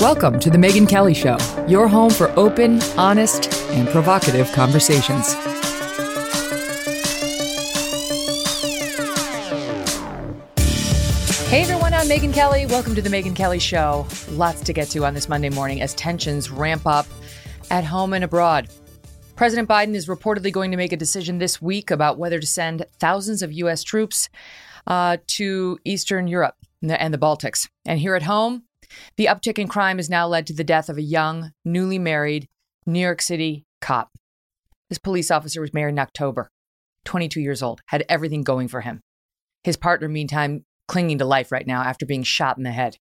Welcome to The Megyn Kelly Show, your home for open, honest, and provocative conversations. Hey everyone, I'm Megyn Kelly. Welcome to The Megyn Kelly Show. Lots to get to on this Monday morning as tensions ramp up at home and abroad. President Biden is reportedly going to make a decision this week about whether to send thousands of U.S. troops uh, to Eastern Europe and the Baltics. And here at home, the uptick in crime has now led to the death of a young, newly married New York City cop. This police officer was married in October, 22 years old, had everything going for him. His partner, meantime, clinging to life right now after being shot in the head.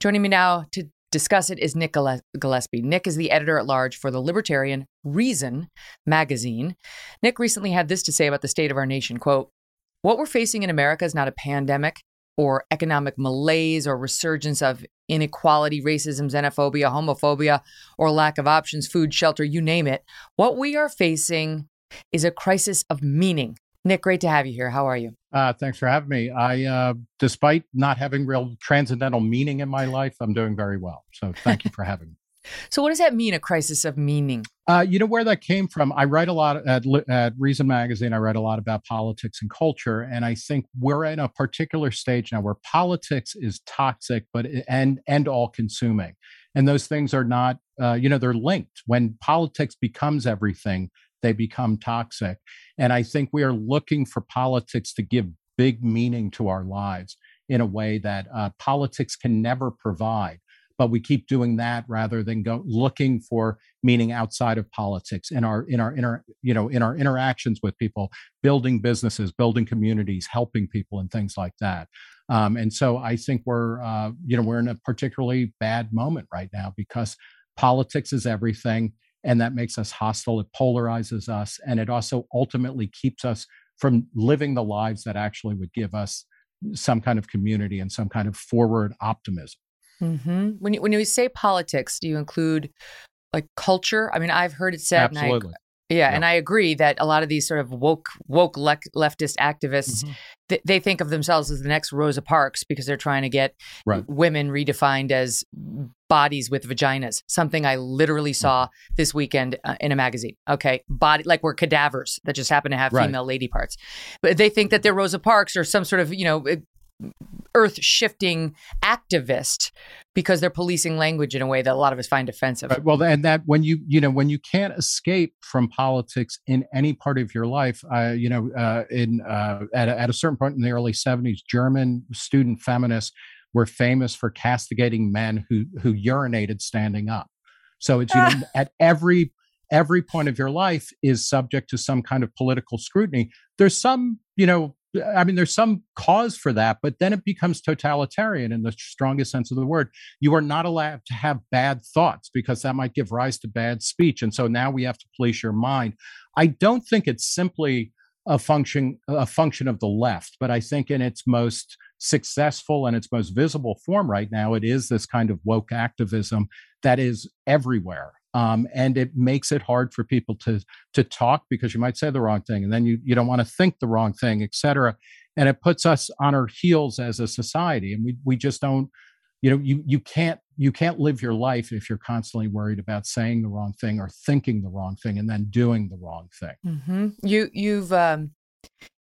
Joining me now to discuss it is Nick Gillespie. Nick is the editor at large for the libertarian Reason magazine. Nick recently had this to say about the state of our nation, quote, "What we're facing in America is not a pandemic, or economic malaise or resurgence of inequality, racism, xenophobia, homophobia, or lack of options, food, shelter, you name it. What we are facing is a crisis of meaning. Nick, great to have you here. How are you? Uh, thanks for having me. I, uh, despite not having real transcendental meaning in my life, I'm doing very well. So thank you for having me. So, what does that mean, a crisis of meaning? Uh, you know where that came from? I write a lot at, at Reason Magazine. I write a lot about politics and culture, and I think we're in a particular stage now where politics is toxic, but and and all consuming, and those things are not. Uh, you know, they're linked. When politics becomes everything, they become toxic, and I think we are looking for politics to give big meaning to our lives in a way that uh, politics can never provide but we keep doing that rather than go looking for meaning outside of politics in our in our inter you know in our interactions with people building businesses building communities helping people and things like that. Um, and so i think we're uh, you know we're in a particularly bad moment right now because politics is everything and that makes us hostile it polarizes us and it also ultimately keeps us from living the lives that actually would give us some kind of community and some kind of forward optimism Mm-hmm. When you when you say politics, do you include like culture? I mean, I've heard it said, absolutely. I, yeah, and I agree that a lot of these sort of woke woke le- leftist activists mm-hmm. th- they think of themselves as the next Rosa Parks because they're trying to get right. women redefined as bodies with vaginas. Something I literally saw mm-hmm. this weekend uh, in a magazine. Okay, body like we're cadavers that just happen to have right. female lady parts, but they think that they're Rosa Parks or some sort of you know earth shifting activist because they're policing language in a way that a lot of us find offensive. Right. Well, and that when you you know when you can't escape from politics in any part of your life, uh, you know, uh, in uh, at a, at a certain point in the early '70s, German student feminists were famous for castigating men who who urinated standing up. So it's you know at every every point of your life is subject to some kind of political scrutiny. There's some you know I mean, there's some cause for that, but then it becomes totalitarian in the strongest sense of the word. You are not allowed to have bad thoughts because that might give rise to bad speech. And so now we have to police your mind. I don't think it's simply a function a function of the left, but I think in its most successful and its most visible form right now, it is this kind of woke activism that is everywhere um, and it makes it hard for people to to talk because you might say the wrong thing and then you you don't want to think the wrong thing etc and it puts us on our heels as a society and we we just don't you know you you can't you can't live your life if you're constantly worried about saying the wrong thing or thinking the wrong thing and then doing the wrong thing mm-hmm. you you've um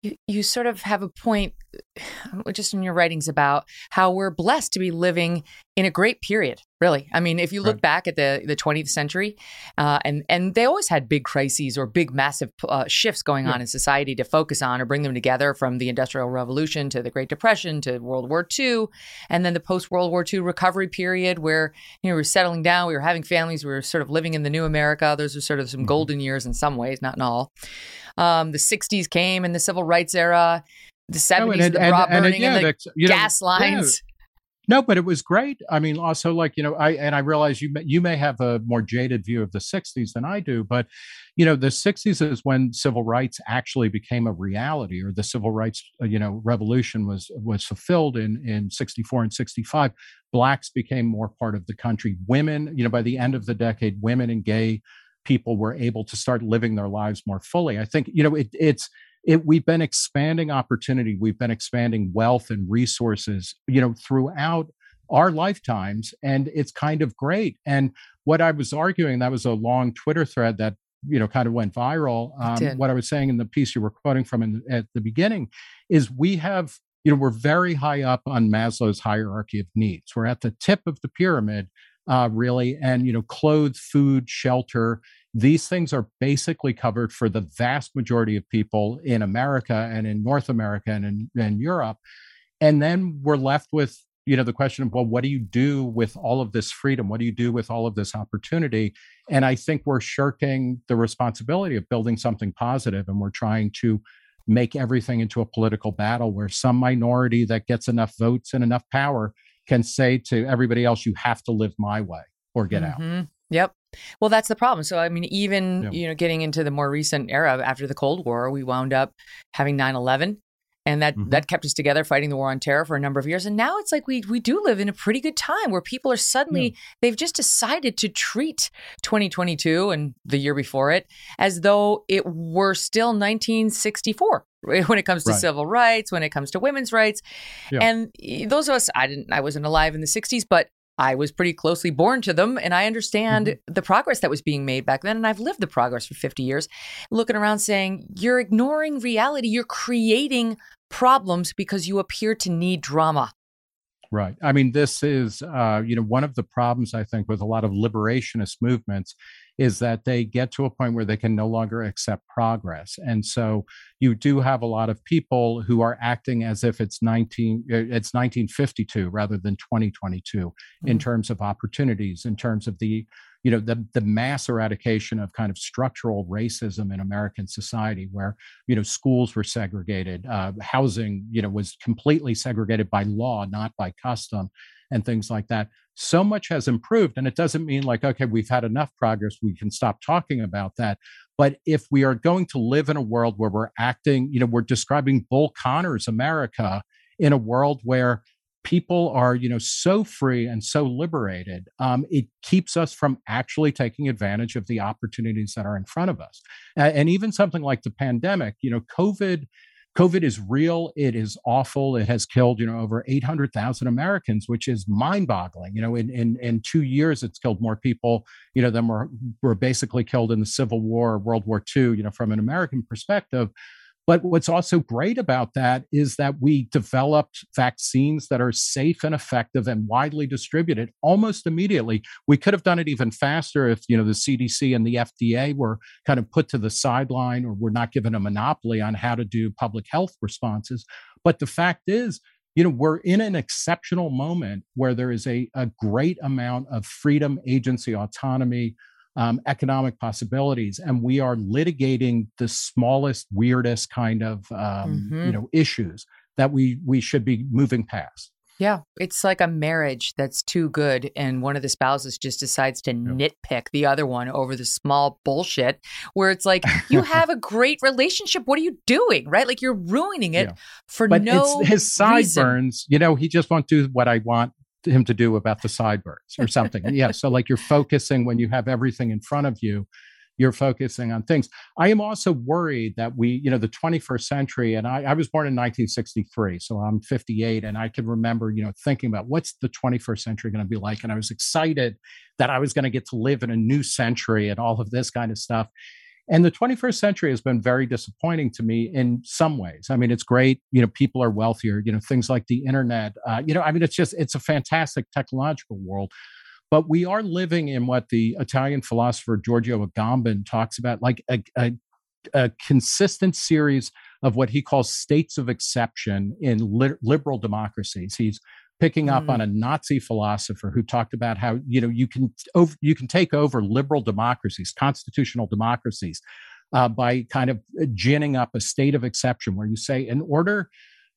you, you sort of have a point just in your writings about how we're blessed to be living in a great period really i mean if you look right. back at the, the 20th century uh, and, and they always had big crises or big massive uh, shifts going yeah. on in society to focus on or bring them together from the industrial revolution to the great depression to world war ii and then the post-world war ii recovery period where you know we were settling down we were having families we were sort of living in the new america those are sort of some mm-hmm. golden years in some ways not in all um, the 60s came and the civil rights era, the 70s, oh, and, the and, and, burning and, yeah, and the you know, gas lines. Yeah. No, but it was great. I mean, also like you know, I and I realize you may, you may have a more jaded view of the '60s than I do, but you know, the '60s is when civil rights actually became a reality, or the civil rights uh, you know revolution was was fulfilled in in '64 and '65. Blacks became more part of the country. Women, you know, by the end of the decade, women and gay people were able to start living their lives more fully. I think, you know, it, it's, it, we've been expanding opportunity, we've been expanding wealth and resources, you know, throughout our lifetimes, and it's kind of great. And what I was arguing, that was a long Twitter thread that you know kind of went viral. Um, what I was saying in the piece you were quoting from in, at the beginning is we have you know we're very high up on Maslow's hierarchy of needs. We're at the tip of the pyramid, uh, really, and you know clothes, food, shelter, these things are basically covered for the vast majority of people in America and in North America and in, in Europe. And then we're left with you know the question of well what do you do with all of this freedom what do you do with all of this opportunity and i think we're shirking the responsibility of building something positive and we're trying to make everything into a political battle where some minority that gets enough votes and enough power can say to everybody else you have to live my way or get mm-hmm. out yep well, that's the problem. So, I mean, even, yeah. you know, getting into the more recent era after the Cold War, we wound up having 9 11 and that mm-hmm. that kept us together fighting the war on terror for a number of years and now it's like we we do live in a pretty good time where people are suddenly yeah. they've just decided to treat 2022 and the year before it as though it were still 1964 when it comes to right. civil rights when it comes to women's rights yeah. and those of us i didn't i wasn't alive in the 60s but I was pretty closely born to them and I understand mm-hmm. the progress that was being made back then. And I've lived the progress for 50 years, looking around saying, you're ignoring reality. You're creating problems because you appear to need drama. Right. I mean, this is, uh, you know, one of the problems I think with a lot of liberationist movements is that they get to a point where they can no longer accept progress. And so you do have a lot of people who are acting as if it's 19 uh, it's 1952 rather than 2022 mm-hmm. in terms of opportunities, in terms of the you know the the mass eradication of kind of structural racism in American society, where you know schools were segregated, uh, housing you know was completely segregated by law, not by custom, and things like that so much has improved. And it doesn't mean like, okay, we've had enough progress, we can stop talking about that. But if we are going to live in a world where we're acting, you know, we're describing Bull Connor's America in a world where people are, you know, so free and so liberated, um, it keeps us from actually taking advantage of the opportunities that are in front of us. and even something like the pandemic, you know, COVID COVID is real. It is awful. It has killed, you know, over 800,000 Americans, which is mind boggling. You know, in, in, in two years, it's killed more people, you know, than were, were basically killed in the Civil War, World War II, you know, from an American perspective. But what's also great about that is that we developed vaccines that are safe and effective and widely distributed almost immediately. We could have done it even faster if, you know, the CDC and the FDA were kind of put to the sideline or were not given a monopoly on how to do public health responses. But the fact is, you know, we're in an exceptional moment where there is a, a great amount of freedom, agency, autonomy, um, economic possibilities, and we are litigating the smallest, weirdest kind of um, mm-hmm. you know issues that we we should be moving past. Yeah, it's like a marriage that's too good, and one of the spouses just decides to yep. nitpick the other one over the small bullshit. Where it's like, you have a great relationship. What are you doing? Right? Like you're ruining it yeah. for but no. It's his sideburns. You know, he just won't do what I want him to do about the sideburns or something. yeah. So like you're focusing when you have everything in front of you, you're focusing on things. I am also worried that we, you know, the 21st century, and I, I was born in 1963, so I'm 58, and I can remember, you know, thinking about what's the 21st century going to be like, and I was excited that I was going to get to live in a new century and all of this kind of stuff. And the 21st century has been very disappointing to me in some ways. I mean, it's great. You know, people are wealthier, you know, things like the internet. Uh, you know, I mean, it's just, it's a fantastic technological world. But we are living in what the Italian philosopher Giorgio Agamben talks about, like a, a, a consistent series of what he calls states of exception in li- liberal democracies. He's picking up mm. on a Nazi philosopher who talked about how you know you can over, you can take over liberal democracies, constitutional democracies, uh, by kind of uh, ginning up a state of exception where you say, in order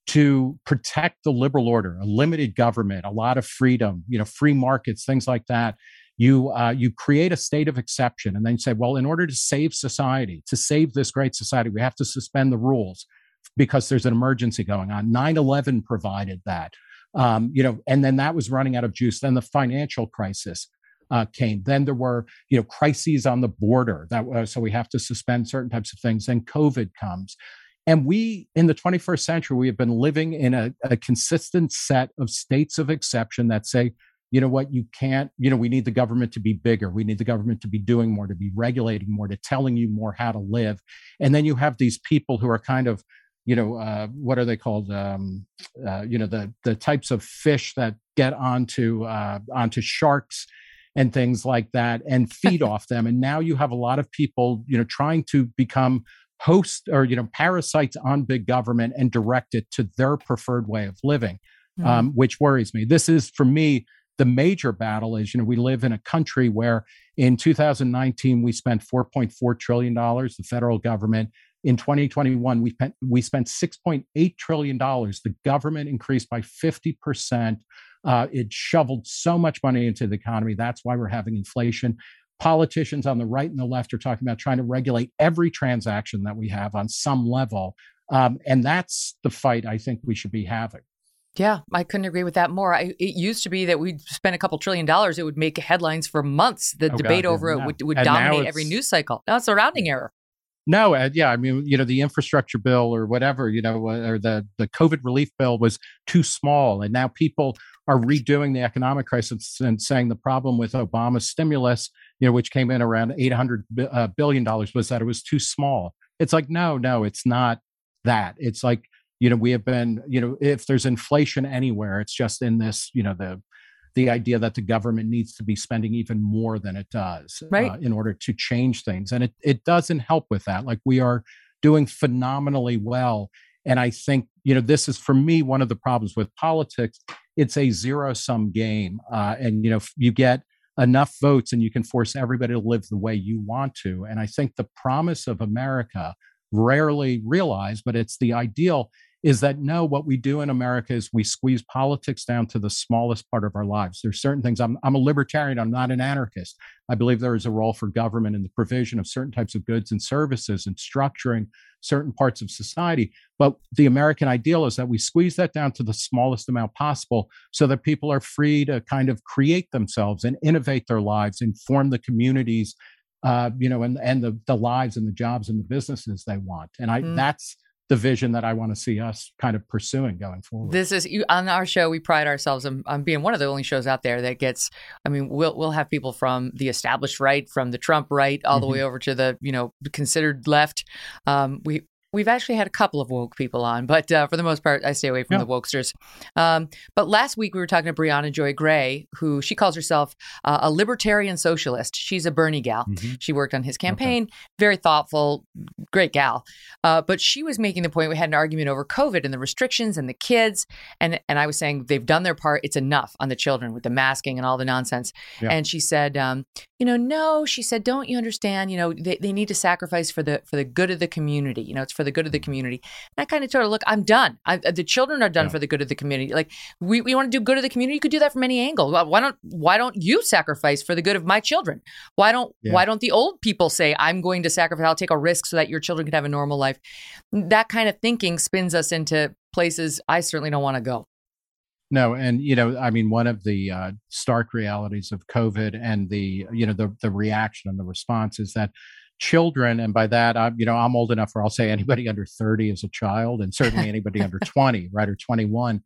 to protect the liberal order, a limited government, a lot of freedom, you know, free markets, things like that. You uh, you create a state of exception, and then you say, well, in order to save society, to save this great society, we have to suspend the rules because there's an emergency going on. 9/11 provided that um, you know, and then that was running out of juice. Then the financial crisis uh, came. Then there were, you know, crises on the border. That was, so we have to suspend certain types of things. Then COVID comes. And we, in the 21st century, we have been living in a, a consistent set of states of exception that say, you know what, you can't, you know, we need the government to be bigger. We need the government to be doing more, to be regulating more, to telling you more how to live. And then you have these people who are kind of you know uh, what are they called? Um, uh, you know the the types of fish that get onto uh, onto sharks and things like that and feed off them. And now you have a lot of people you know trying to become host or you know parasites on big government and direct it to their preferred way of living mm-hmm. um, which worries me. This is for me the major battle is you know we live in a country where in 2019 we spent 4.4 trillion dollars the federal government in 2021, we spent, we spent $6.8 trillion. The government increased by 50%. Uh, it shoveled so much money into the economy. That's why we're having inflation. Politicians on the right and the left are talking about trying to regulate every transaction that we have on some level. Um, and that's the fight I think we should be having. Yeah, I couldn't agree with that more. I, it used to be that we'd spend a couple trillion dollars, it would make headlines for months. The oh, debate God, over yeah. it would, would dominate every news cycle. Now it's a rounding error. No, uh, yeah, I mean, you know, the infrastructure bill or whatever, you know, uh, or the the COVID relief bill was too small, and now people are redoing the economic crisis and saying the problem with Obama's stimulus, you know, which came in around eight hundred uh, dollars, was that it was too small. It's like, no, no, it's not that. It's like, you know, we have been, you know, if there's inflation anywhere, it's just in this, you know, the the idea that the government needs to be spending even more than it does right. uh, in order to change things. And it, it doesn't help with that. Like we are doing phenomenally well. And I think, you know, this is for me one of the problems with politics. It's a zero sum game. Uh, and, you know, you get enough votes and you can force everybody to live the way you want to. And I think the promise of America, rarely realized, but it's the ideal, is that no, what we do in America is we squeeze politics down to the smallest part of our lives. There's certain things. I'm, I'm a libertarian. I'm not an anarchist. I believe there is a role for government in the provision of certain types of goods and services and structuring certain parts of society. But the American ideal is that we squeeze that down to the smallest amount possible so that people are free to kind of create themselves and innovate their lives and form the communities, uh, you know, and, and the, the lives and the jobs and the businesses they want. And I, mm. that's, the vision that I want to see us kind of pursuing going forward. This is you, on our show. We pride ourselves on, on, being one of the only shows out there that gets. I mean, we'll we'll have people from the established right, from the Trump right, all the mm-hmm. way over to the you know considered left. Um, we We've actually had a couple of woke people on, but uh, for the most part, I stay away from yeah. the wokesters. Um, but last week we were talking to Briahna Joy Gray, who she calls herself uh, a libertarian socialist. She's a Bernie gal. Mm-hmm. She worked on his campaign, okay. very thoughtful, great gal. Uh, but she was making the point we had an argument over COVID and the restrictions and the kids, and and I was saying they've done their part. It's enough on the children with the masking and all the nonsense. Yeah. And she said, um, you know, no. She said, don't you understand? You know, they, they need to sacrifice for the for the good of the community. You know, it's for the good of the mm. community. And I kind of told her, look, I'm done. I, uh, the children are done yeah. for the good of the community. Like we, we want to do good of the community. You could do that from any angle. Why don't why don't you sacrifice for the good of my children? Why don't yeah. why don't the old people say I'm going to sacrifice? I'll take a risk so that your children can have a normal life. That kind of thinking spins us into places I certainly don't want to go. No, and you know, I mean, one of the uh, stark realities of COVID and the you know the the reaction and the response is that children and by that i'm you know i'm old enough where i'll say anybody under 30 is a child and certainly anybody under 20 right or 21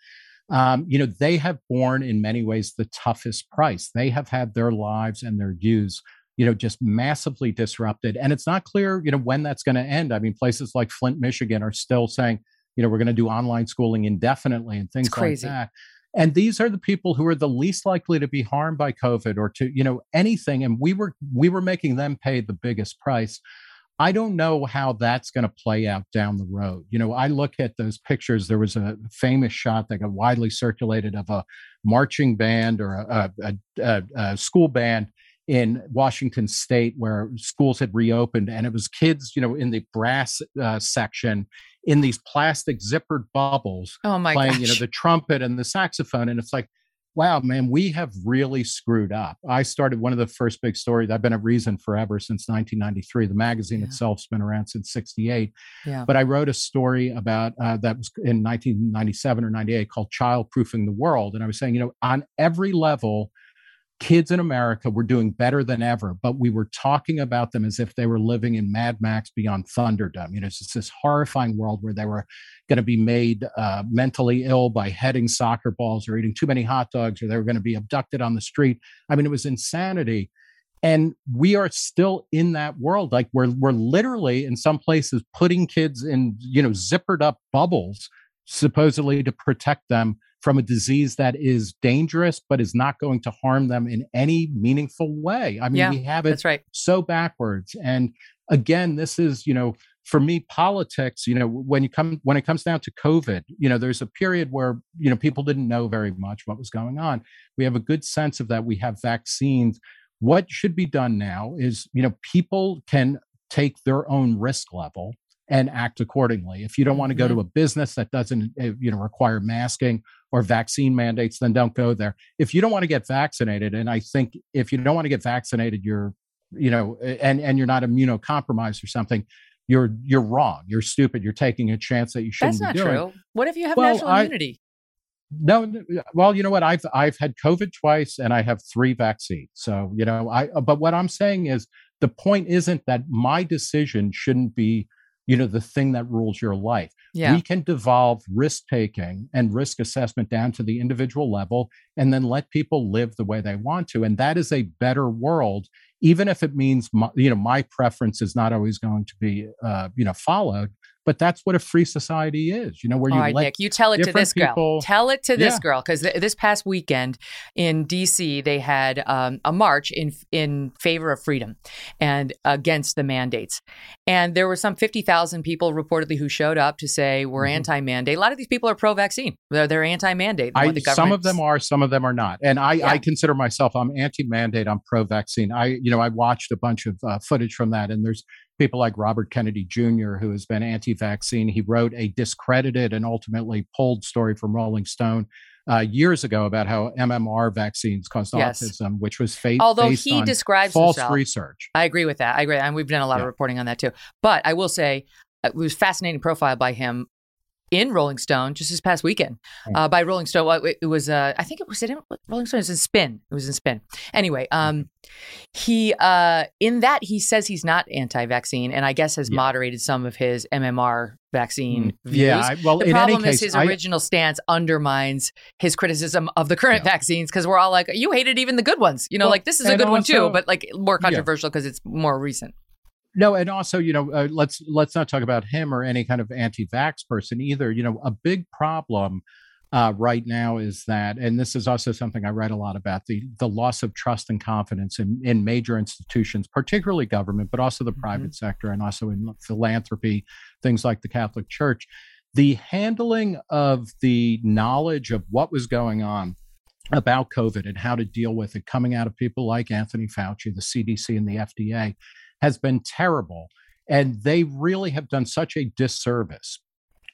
um, you know they have borne in many ways the toughest price they have had their lives and their views you know, just massively disrupted. And it's not clear, you know, when that's going to end. I mean, places like Flint, Michigan are still saying, you know, we're going to do online schooling indefinitely and things like that. And these are the people who are the least likely to be harmed by COVID or to, you know, anything. And we were we were making them pay the biggest price. I don't know how that's going to play out down the road. You know, I look at those pictures. There was a famous shot that got widely circulated of a marching band or a, a, a, a school band in Washington State where schools had reopened, and it was kids, you know, in the brass uh, section in these plastic zippered bubbles, oh my playing, gosh. you know, the trumpet and the saxophone, and it's like, wow, man, we have really screwed up. I started one of the first big stories. I've been at Reason forever since 1993. The magazine yeah. itself's been around since 68. Yeah. But I wrote a story about uh, that was in 1997 or 98 called Child Proofing the World. And I was saying, you know, on every level, kids in America were doing better than ever, but we were talking about them as if they were living in Mad Max Beyond Thunderdome. You know, it's just this horrifying world where they were going to be made uh, mentally ill by heading soccer balls or eating too many hot dogs, or they were going to be abducted on the street. I mean, it was insanity. And we are still in that world. Like we're we're literally in some places putting kids in, you know, zippered up bubbles, supposedly to protect them from a disease that is dangerous but is not going to harm them in any meaningful way. I mean, yeah, we have it that's right. so backwards. And again, this is, you know, for me, politics, you know, when you come when it comes down to COVID, you know, there's a period where, you know, people didn't know very much what was going on. We have a good sense of that. We have vaccines. What should be done now is, you know, people can take their own risk level and act accordingly. If you don't want to go to mm-hmm. a business that doesn't eh, you know require masking or vaccine mandates, then don't go there. If you don't want to get vaccinated, and I think if you don't want to get vaccinated, you're you know and and you're not immunocompromised or something, you're you're wrong. You're stupid. You're taking a chance that you shouldn't. That's not true. What if you have well, natural I, immunity? No, well, you know what? I've I've had COVID twice, and I have three vaccines. So you know, I. Uh, but what I'm saying is, the point isn't that my decision shouldn't be you know the thing that rules your life yeah. we can devolve risk taking and risk assessment down to the individual level and then let people live the way they want to and that is a better world even if it means my, you know my preference is not always going to be uh, you know followed but that's what a free society is, you know, where you All right, Nick, you tell it to this people, girl. Tell it to this yeah. girl because th- this past weekend in D.C. they had um, a march in in favor of freedom and against the mandates, and there were some fifty thousand people reportedly who showed up to say we're mm-hmm. anti-mandate. A lot of these people are pro-vaccine. They're, they're anti-mandate. I, some of them are, some of them are not, and I, yeah. I consider myself I'm anti-mandate. I'm pro-vaccine. I you know I watched a bunch of uh, footage from that, and there's people like Robert Kennedy Jr., who has been anti vaccine. He wrote a discredited and ultimately pulled story from Rolling Stone. Uh, years ago, about how MMR vaccines caused yes. autism, which was fa- although he describes false himself, research. I agree with that. I agree, and we've done a lot yeah. of reporting on that too. But I will say, it was fascinating profile by him in Rolling Stone just this past weekend hmm. uh, by Rolling Stone. It, was, uh, I think it was in Rolling Stone. It was in Spin. It was in Spin. Anyway, um, he uh, in that he says he's not anti-vaccine, and I guess has yeah. moderated some of his MMR vaccine mm, views. Yeah, I, well, the problem case, is his I, original stance undermines his criticism of the current yeah. vaccines because we're all like, you hated even the good ones. You know, well, like this is a good also, one too, but like more controversial because yeah. it's more recent. No, and also, you know, uh, let's let's not talk about him or any kind of anti-vax person either. You know, a big problem uh, right now is that, and this is also something I write a lot about the the loss of trust and confidence in, in major institutions, particularly government, but also the mm-hmm. private sector and also in philanthropy, things like the Catholic Church. The handling of the knowledge of what was going on about COVID and how to deal with it coming out of people like Anthony Fauci, the CDC, and the FDA has been terrible. And they really have done such a disservice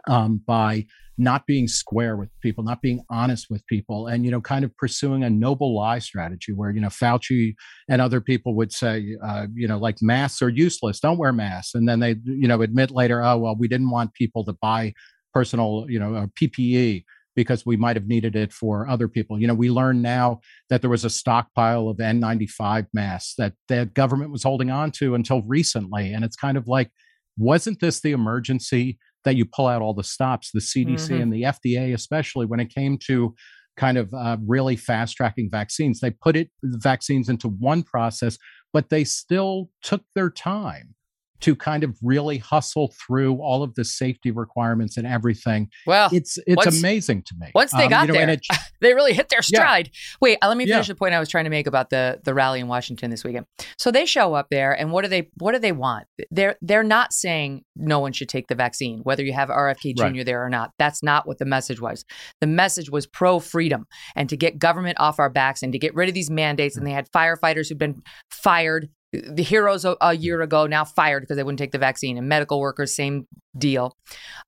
um, by not being square with people, not being honest with people, and you know, kind of pursuing a noble lie strategy where you know Fauci and other people would say, uh, you know, like masks are useless, don't wear masks, and then they you know admit later, oh well, we didn't want people to buy personal you know PPE because we might have needed it for other people. You know, we learn now that there was a stockpile of N95 masks that the government was holding on to until recently. And it's kind of like, wasn't this the emergency that you pull out all the stops, the CDC mm-hmm. and the FDA, especially when it came to kind of uh, really fast tracking vaccines? They put it vaccines into one process but they still took their time to kind of really hustle through all of the safety requirements and everything. Well, it's it's once, amazing to me. Once they um, got you know, there, it, they really hit their stride. Yeah. Wait, uh, let me finish yeah. the point I was trying to make about the the rally in Washington this weekend. So they show up there, and what do they what do they want? They're they're not saying no one should take the vaccine, whether you have RFK Jr. Right. there or not. That's not what the message was. The message was pro freedom and to get government off our backs and to get rid of these mandates. And they had firefighters who've been fired the heroes a, a, year ago now fired because they wouldn't take the vaccine and medical workers same deal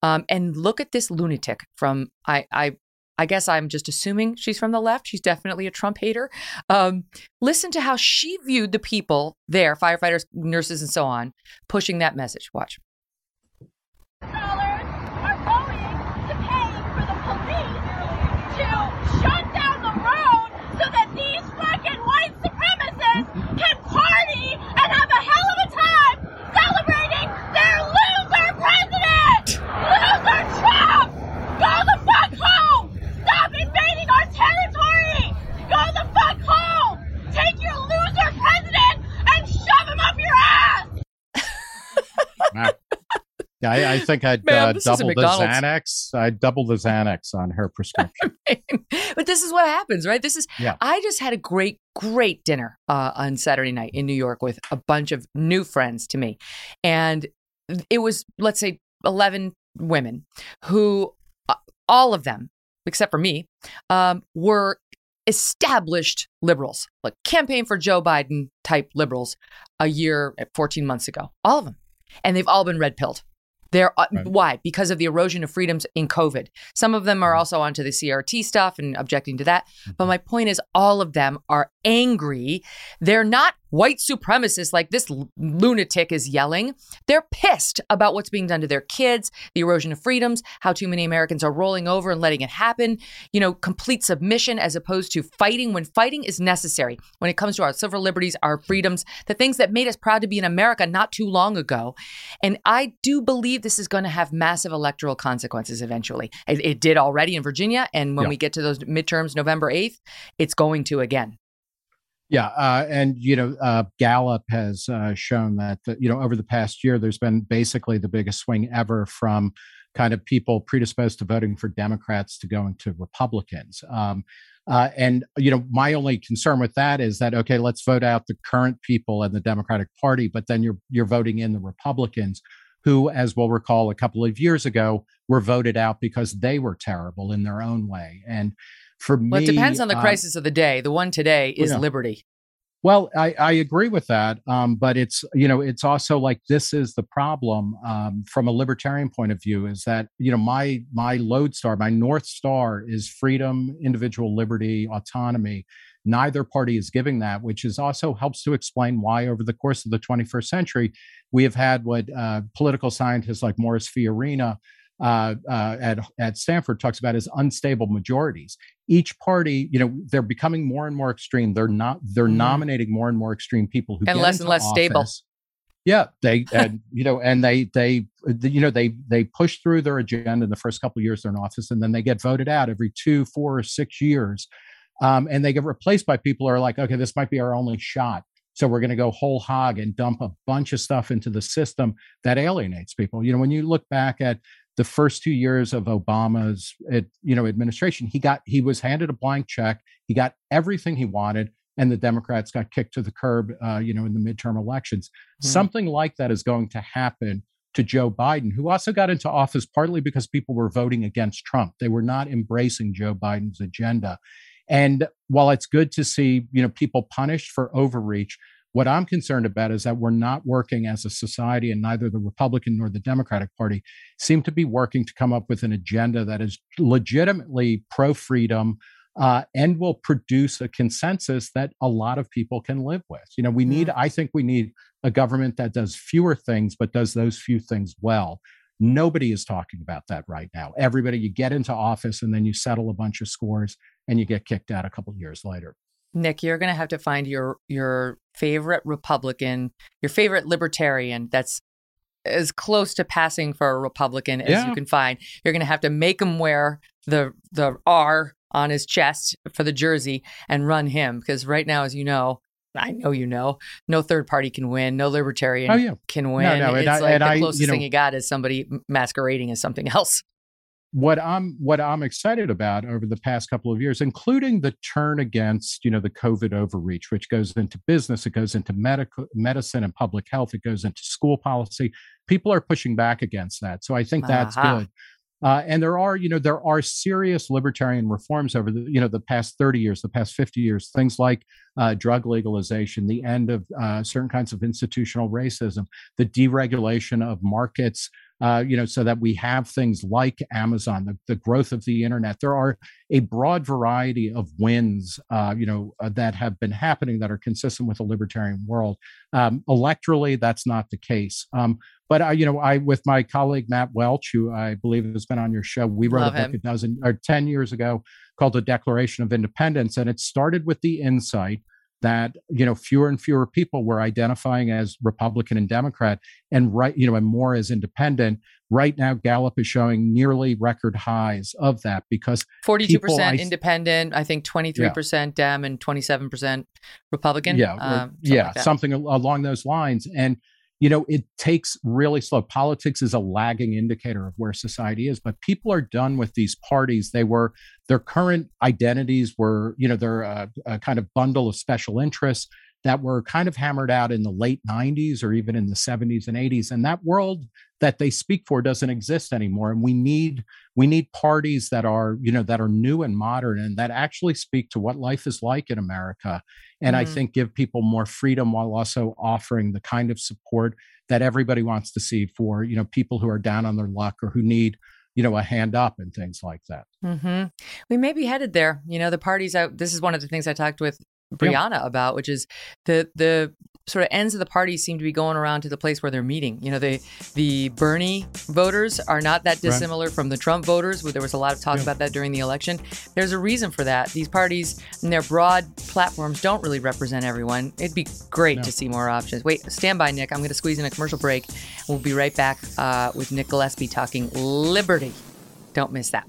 um, and look at this lunatic from i i I guess I'm just assuming she's from the left. She's definitely a Trump hater. Um, listen to how she viewed the people there, firefighters, nurses, and so on, pushing that message. Watch. I, I think I'd uh, double the Xanax. I'd double the Xanax on her prescription. but this is what happens, right? This is. Yeah. I just had a great, great dinner uh, on Saturday night in New York with a bunch of new friends to me, and it was let's say eleven women who, uh, all of them except for me, um, were established liberals, like campaign for Joe Biden type liberals, a year, 14 months ago. All of them, and they've all been red pilled. They're uh, right. why? Because of the erosion of freedoms in COVID. Some of them are mm-hmm. also onto the CRT stuff and objecting to that. Mm-hmm. But my point is, all of them are angry. They're not white supremacists like this lunatic is yelling. They're pissed about what's being done to their kids, the erosion of freedoms, how too many Americans are rolling over and letting it happen, you know, complete submission as opposed to fighting when fighting is necessary. When it comes to our civil liberties, our freedoms, the things that made us proud to be in America not too long ago. And I do believe this is going to have massive electoral consequences eventually. It, it did already in Virginia. And when yeah. we get to those midterms November 8th, it's going to again. Yeah, uh, and you know, uh, Gallup has uh, shown that you know over the past year, there's been basically the biggest swing ever from kind of people predisposed to voting for Democrats to going to Republicans. Um, uh, and you know, my only concern with that is that okay, let's vote out the current people in the Democratic Party, but then you're you're voting in the Republicans, who, as we'll recall, a couple of years ago were voted out because they were terrible in their own way, and for well, me, it depends on the um, crisis of the day. The one today is liberty. Well, I, I agree with that, um, but it's you know it's also like this is the problem um, from a libertarian point of view is that you know my my lodestar, my north star is freedom, individual liberty, autonomy. Neither party is giving that, which is also helps to explain why over the course of the 21st century we have had what uh, political scientists like Morris Fiorina uh, uh, at at Stanford talks about is unstable majorities. Each party, you know, they're becoming more and more extreme. They're not. They're mm-hmm. nominating more and more extreme people who and less and less office. stable. Yeah, they and you know, and they they you know they they push through their agenda in the first couple of years they're in office, and then they get voted out every two, four, or six years, um, and they get replaced by people who are like, okay, this might be our only shot. So we're going to go whole hog and dump a bunch of stuff into the system that alienates people. You know, when you look back at the first two years of Obama's you know administration, he got he was handed a blank check. He got everything he wanted, and the Democrats got kicked to the curb. Uh, you know, in the midterm elections, mm-hmm. something like that is going to happen to Joe Biden, who also got into office partly because people were voting against Trump. They were not embracing Joe Biden's agenda. And while it's good to see, you know, people punished for overreach, what I'm concerned about is that we're not working as a society, and neither the Republican nor the Democratic Party seem to be working to come up with an agenda that is legitimately pro freedom. Uh, and will produce a consensus that a lot of people can live with. You know, we need, I think we need a government that does fewer things, but does those few things well. Nobody is talking about that right now. Everybody, you get into office and then you settle a bunch of scores and you get kicked out a couple years later. Nick, you're going to have to find your your favorite Republican, your favorite libertarian that's as close to passing for a Republican as yeah. you can find. You're going to have to make him wear the the R on his chest for the jersey and run him because right now, as you know, I know you know, no third party can win, no libertarian oh, yeah. can win. No, no, it's I, like the I, closest you know, thing you got is somebody masquerading as something else. What I'm what I'm excited about over the past couple of years, including the turn against you know the COVID overreach, which goes into business, it goes into medical medicine and public health, it goes into school policy. People are pushing back against that, so I think that's uh-huh. good. Uh, and there are, you know, there are serious libertarian reforms over the, you know, the past 30 years, the past 50 years, things like uh, drug legalization, the end of uh, certain kinds of institutional racism, the deregulation of markets, uh, you know, so that we have things like Amazon, the, the, growth of the internet. There are a broad variety of wins, uh, you know, uh, that have been happening that are consistent with a libertarian world. Um, electorally, that's not the case. Um, but I, you know, I with my colleague Matt Welch, who I believe has been on your show, we wrote Love a book him. a dozen or ten years ago called The Declaration of Independents, and it started with the insight that you know fewer and fewer people were identifying as Republican and Democrat, and right, you know, and more as independent. Right now, Gallup is showing nearly record highs of that because forty-two percent independent, I think twenty-three yeah. percent Dem, and twenty-seven percent Republican. Yeah, um, yeah, like something along those lines, and you know, it takes really slow. Politics is a lagging indicator of where society is, but people are done with these parties. They were, their current identities were, you know, they're a, uh, a kind of bundle of special interests that were kind of hammered out in the late 90s or even in the 70s and 80s and that world that they speak for doesn't exist anymore and we need we need parties that are you know that are new and modern and that actually speak to what life is like in america and mm-hmm. i think give people more freedom while also offering the kind of support that everybody wants to see for you know people who are down on their luck or who need you know a hand up and things like that mm-hmm. we may be headed there you know the parties out this is one of the things i talked with Briahna about, which is the the sort of ends of the party seem to be going around to the place where they're meeting. You know, the the Bernie voters are not that dissimilar right. from the Trump voters. Where there was a lot of talk yeah. about that during the election. There's a reason for that. These parties and their broad platforms don't really represent everyone. It'd be great no. to see more options. Wait, stand by, Nick. I'm going to squeeze in a commercial break. We'll be right back uh, with Nick Gillespie talking liberty. Don't miss that.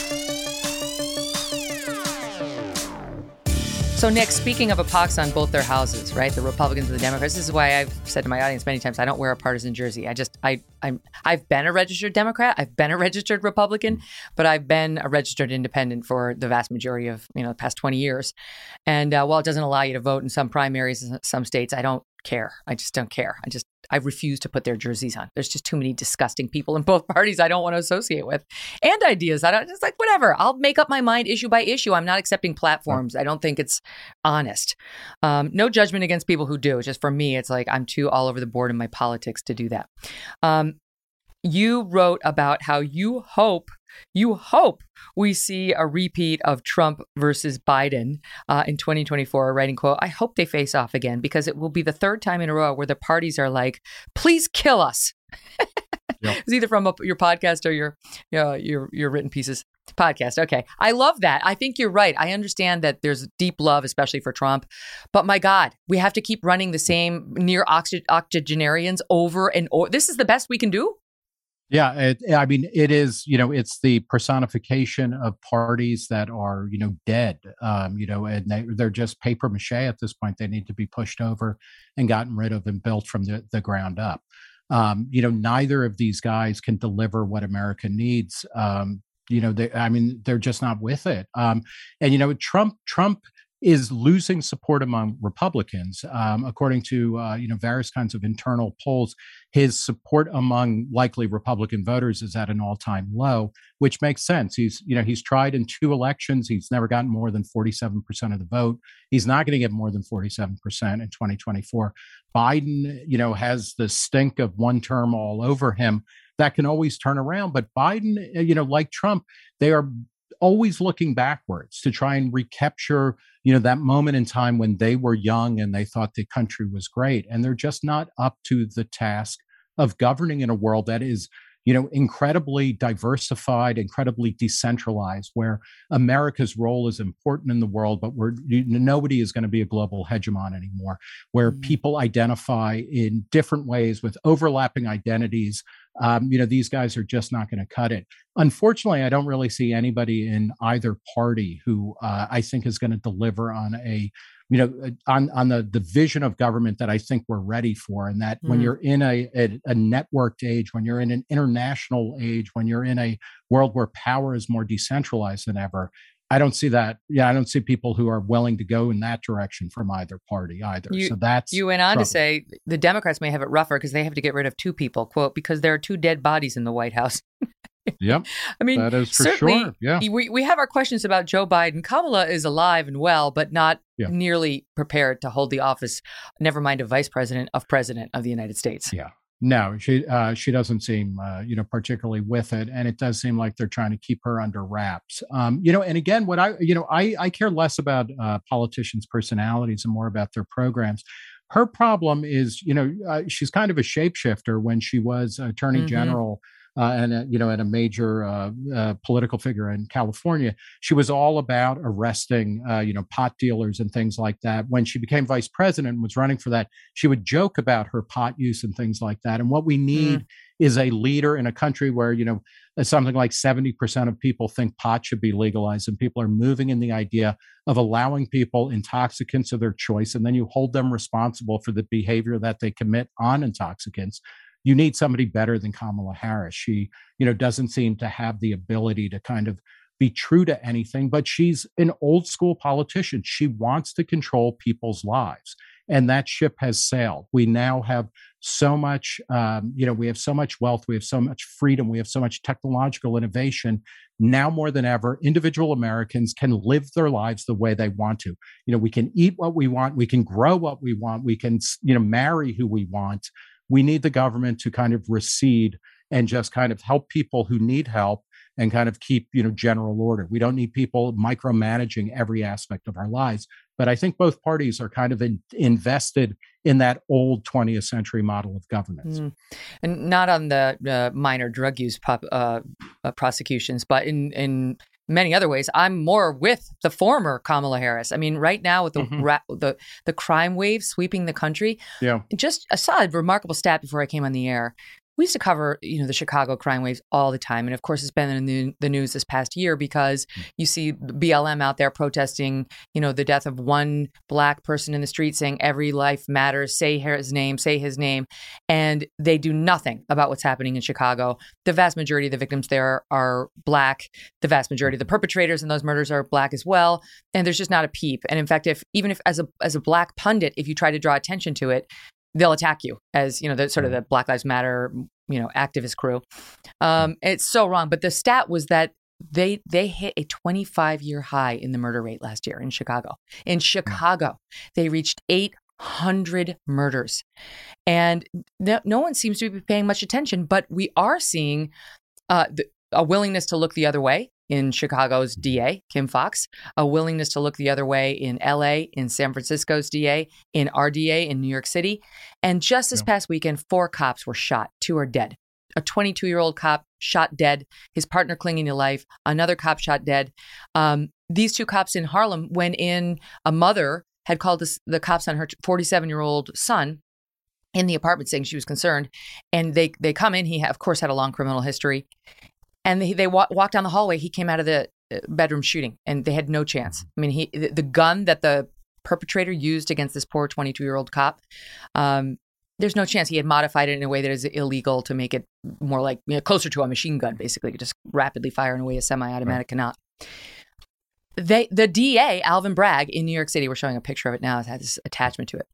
So, Nick, speaking of a pox on both their houses, right? The Republicans and the Democrats. This is why I've said to my audience many times, I don't wear a partisan jersey. I just, I, I'm, I've been a registered Democrat, I've been a registered Republican, but I've been a registered independent for the vast majority of you know the past 20 years. And uh, while it doesn't allow you to vote in some primaries in some states, I don't care. I just don't care. I just I refuse to put their jerseys on. There's just too many disgusting people in both parties I don't want to associate with. And ideas. I don't just like whatever. I'll make up my mind issue by issue. I'm not accepting platforms. I don't think it's honest. Um, no judgment against people who do. It's just for me, it's like I'm too all over the board in my politics to do that. Um, you wrote about how you hope you hope we see a repeat of Trump versus Biden uh, in 2024. Writing quote: "I hope they face off again because it will be the third time in a row where the parties are like, please kill us." Yep. It's either from a, your podcast or your, your your written pieces podcast. Okay, I love that. I think you're right. I understand that there's deep love, especially for Trump, but my God, we have to keep running the same near octogenarians over and over. This is the best we can do. Yeah, it, I mean, it is. You know, it's the personification of parties that are, you know, dead. Um, you know, and they, they're just paper mache at this point. They need to be pushed over and gotten rid of and built from the, the ground up. Um, you know, neither of these guys can deliver what America needs. Um, you know, they, I mean, they're just not with it. Um, and you know, Trump, Trump is losing support among Republicans. Um, according to uh, you know various kinds of internal polls, his support among likely Republican voters is at an all-time low, which makes sense. He's you know he's tried in two elections, he's never gotten more than 47% of the vote. He's not going to get more than 47% in 2024. Biden, you know, has the stink of one term all over him. That can always turn around, but Biden, you know, like Trump, they are always looking backwards to try and recapture you know that moment in time when they were young and they thought the country was great. And they're just not up to the task of governing in a world that is you know incredibly diversified incredibly decentralized where america's role is important in the world but we're nobody is going to be a global hegemon anymore where mm-hmm. people identify in different ways with overlapping identities um, you know these guys are just not going to cut it unfortunately i don't really see anybody in either party who uh, i think is going to deliver on a you know uh, on on the the vision of government that i think we're ready for and that mm. when you're in a, a, a networked age when you're in an international age when you're in a world where power is more decentralized than ever I don't see that. Yeah, I don't see people who are willing to go in that direction from either party either. You, so that's you went on trouble. to say the Democrats may have it rougher because they have to get rid of two people. Quote because there are two dead bodies in the White House. yep. I mean, that is for sure. Yeah. We we have our questions about Joe Biden. Kamala is alive and well, but not yeah. nearly prepared to hold the office. Never mind a vice president of president of the United States. Yeah. No, she uh, she doesn't seem uh, you know particularly with it, and it does seem like they're trying to keep her under wraps. Um, you know, and again, what I you know I I care less about uh, politicians' personalities and more about their programs. Her problem is, you know, uh, she's kind of a shapeshifter when she was Attorney mm-hmm. General uh, and uh, you know, and a major uh, uh, political figure in California. She was all about arresting, uh, you know, pot dealers and things like that. When she became vice president and was running for that, she would joke about her pot use and things like that. And what we need mm. is a leader in a country where you know something like seventy percent of people think pot should be legalized, and people are moving in the idea of allowing people intoxicants of their choice, and then you hold them responsible for the behavior that they commit on intoxicants you need somebody better than Kamala Harris. She, you know, doesn't seem to have the ability to kind of be true to anything, but she's an old school politician. She wants to control people's lives. And that ship has sailed. We now have so much, um, you know, we have so much wealth, we have so much freedom, we have so much technological innovation. Now more than ever, individual Americans can live their lives the way they want to. You know, we can eat what we want, we can grow what we want, we can, you know, marry who we want we need the government to kind of recede and just kind of help people who need help and kind of keep you know general order we don't need people micromanaging every aspect of our lives but i think both parties are kind of in, invested in that old 20th century model of governance mm. and not on the uh, minor drug use pop, uh, uh, prosecutions but in in many other ways, I'm more with the former Kamala Harris. I mean, right now with the mm-hmm. ra- the the crime wave sweeping the country, yeah. Just a side remarkable stat before I came on the air we used to cover you know the chicago crime waves all the time and of course it's been in the news this past year because mm. you see blm out there protesting you know the death of one black person in the street saying every life matters say his name say his name and they do nothing about what's happening in chicago. The vast majority of the victims there are black. The vast majority of the perpetrators in those murders are black as well and there's just not a peep. And in fact if even if as a as a black pundit if you try to draw attention to it they'll attack you as you know the sort of the Black Lives Matter you know activist crew. Um, it's so wrong. But the stat was that they they hit a 25 year high in the murder rate last year in Chicago. In Chicago, they reached 800 murders, and no, no one seems to be paying much attention. But we are seeing uh, the, a willingness to look the other way in Chicago's DA, Kim Foxx, a willingness to look the other way in LA, in San Francisco's DA, in RDA in New York City. And just this yeah. past weekend, four cops were shot, two are dead. A 22 year old cop shot dead, his partner clinging to life, another cop shot dead. Um, these two cops in Harlem, when in a mother had called the, the cops on her 47 year old son in the apartment saying she was concerned and they they come in he of course had a long criminal history and they, they walk, walk down the hallway. He came out of the uh, bedroom shooting, and they had no chance. I mean, he the, the gun that the perpetrator used against this poor 22 year old cop. Um, there's no chance he had modified it in a way that is illegal to make it more like you know, closer to a machine gun, basically, just rapidly fire in a way a semi-automatic right. cannot. they the DA Alvin Bragg in New York City. We're showing a picture of it now. It has this attachment to it.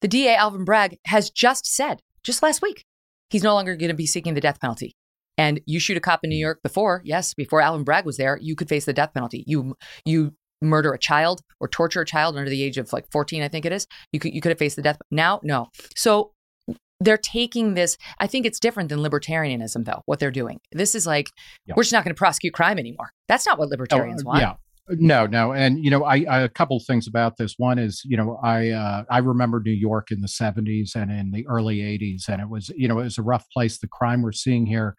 The DA Alvin Bragg has just said just last week he's no longer going to be seeking the death penalty. And you shoot a cop in New York before, yes, before Alvin Bragg was there, you could face the death penalty. You you murder a child or torture a child under the age of like 14, I think it is. You could you could have faced the death. Now, no. So they're taking this. I think it's different than libertarianism, though. What they're doing. This is like yeah. we're just not going to prosecute crime anymore. That's not what libertarians oh, want. Yeah. No, no, and you know, I, I a couple things about this. One is, you know, I uh, I remember New York in the '70s and in the early '80s, and it was, you know, it was a rough place. The crime we're seeing here,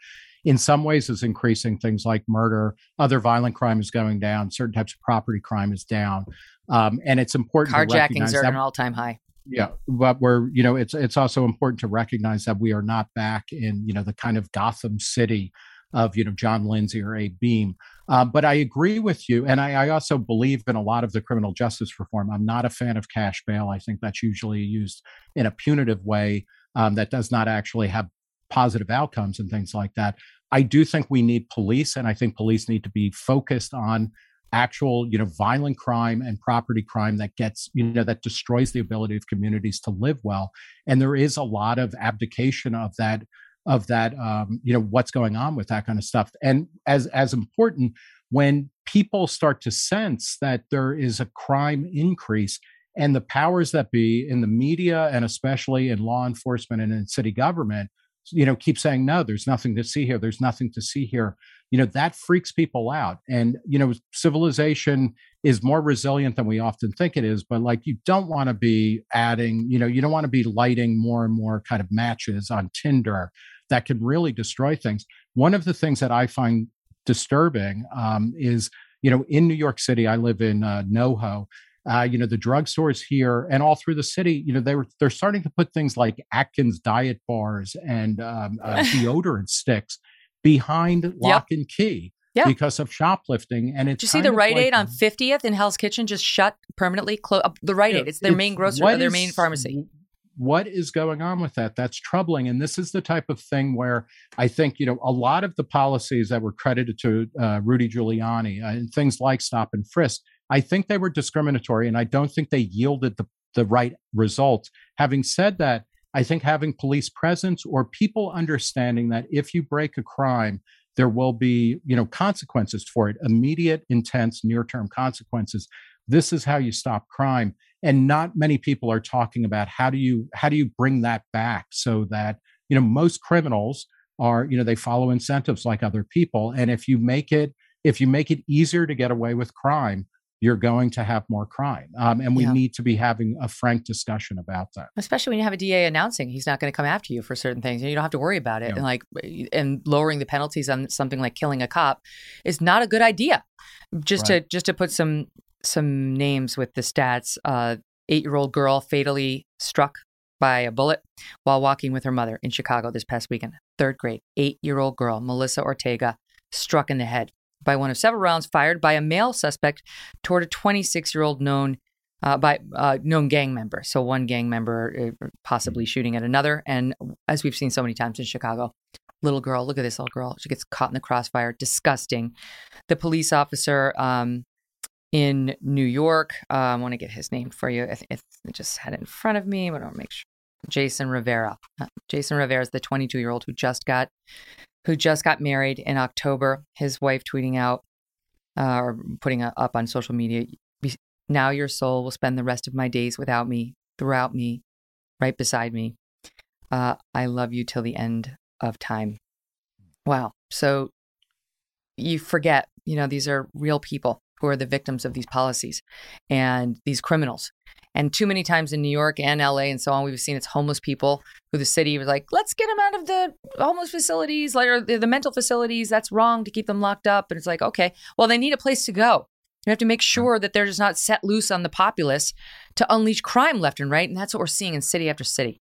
in some ways, is increasing. Things like murder, other violent crime is going down. Certain types of property crime is down, um, and it's important. To carjackings are at an all-time high. Yeah, but we're, you know, it's it's also important to recognize that we are not back in, you know, the kind of Gotham City of you know John Lindsay or Abe Beame. Um, but I agree with you, and I, I, also believe in a lot of the criminal justice reform. I'm not a fan of cash bail. I think that's usually used in a punitive way um, that does not actually have positive outcomes and things like that. I do think we need police, and I think police need to be focused on actual you know violent crime and property crime that gets you know that destroys the ability of communities to live well. And there is a lot of abdication of that of that um, you know what's going on with that kind of stuff. And as as important when people start to sense that there is a crime increase and the powers that be in the media and especially in law enforcement and in city government you know keep saying no there's nothing to see here there's nothing to see here you know that freaks people out and you know civilization is more resilient than we often think it is but like you don't want to be adding you know you don't want to be lighting more and more kind of matches on tinder that can really destroy things. One of the things that I find disturbing um, is, you know, in New York City, I live in uh, NoHo. Uh, you know, the drugstores here and all through the city, you know, they were they're starting to put things like Atkins diet bars and um, uh, deodorant sticks behind lock yep. and key. Yeah. because of shoplifting. And it's Did you see the Rite like, Aid on 50th in Hell's Kitchen just shut permanently? Clo- uh, the Rite Aid, it's their it's, main grocery, their main pharmacy what is going on with that that's troubling and this is the type of thing where i think you know a lot of the policies that were credited to uh, rudy giuliani uh, and things like stop and frisk i think they were discriminatory and i don't think they yielded the, the right results. Having said that i think having police presence or people understanding that if you break a crime there will be you know consequences for it immediate intense near term consequences. This is how you stop crime and not many people are talking about how do you how do you bring that back so that you know most criminals are you know they follow incentives like other people and if you make it if you make it easier to get away with crime you're going to have more crime um, and we yeah. need to be having a frank discussion about that especially when you have a da announcing he's not going to come after you for certain things and you don't have to worry about it yeah. and like and lowering the penalties on something like killing a cop is not a good idea just right. to just to put some some names with the stats. Uh, Eight year old girl fatally struck by a bullet while walking with her mother in Chicago this past weekend. Third grade, eight year old girl, Melissa Ortega, struck in the head by one of several rounds fired by a male suspect toward a 26 year old known. Uh, by uh, known gang member. So one gang member uh, possibly shooting at another. And as we've seen so many times in Chicago, little girl, look at this little girl. She gets caught in the crossfire. Disgusting. The police officer um, in New York. Uh, I want to get his name for you. I, th- I just had it in front of me, but I want to make sure. Jason Rivera. Uh, Jason Rivera is the 22 year old who just got who just got married in October. His wife tweeting out uh, or putting up on social media. Now your soul will spend the rest of my days without me, throughout me, right beside me. Uh, I love you till the end of time. Wow. So you forget, you know, these are real people who are the victims of these policies and these criminals. And too many times in New York and LA and so on, we've seen it's homeless people who the city was like, let's get them out of the homeless facilities, like or the, the mental facilities. That's wrong to keep them locked up. And it's like, okay, well, they need a place to go. You have to make sure that they're just not set loose on the populace to unleash crime left and right. And that's what we're seeing in city after city.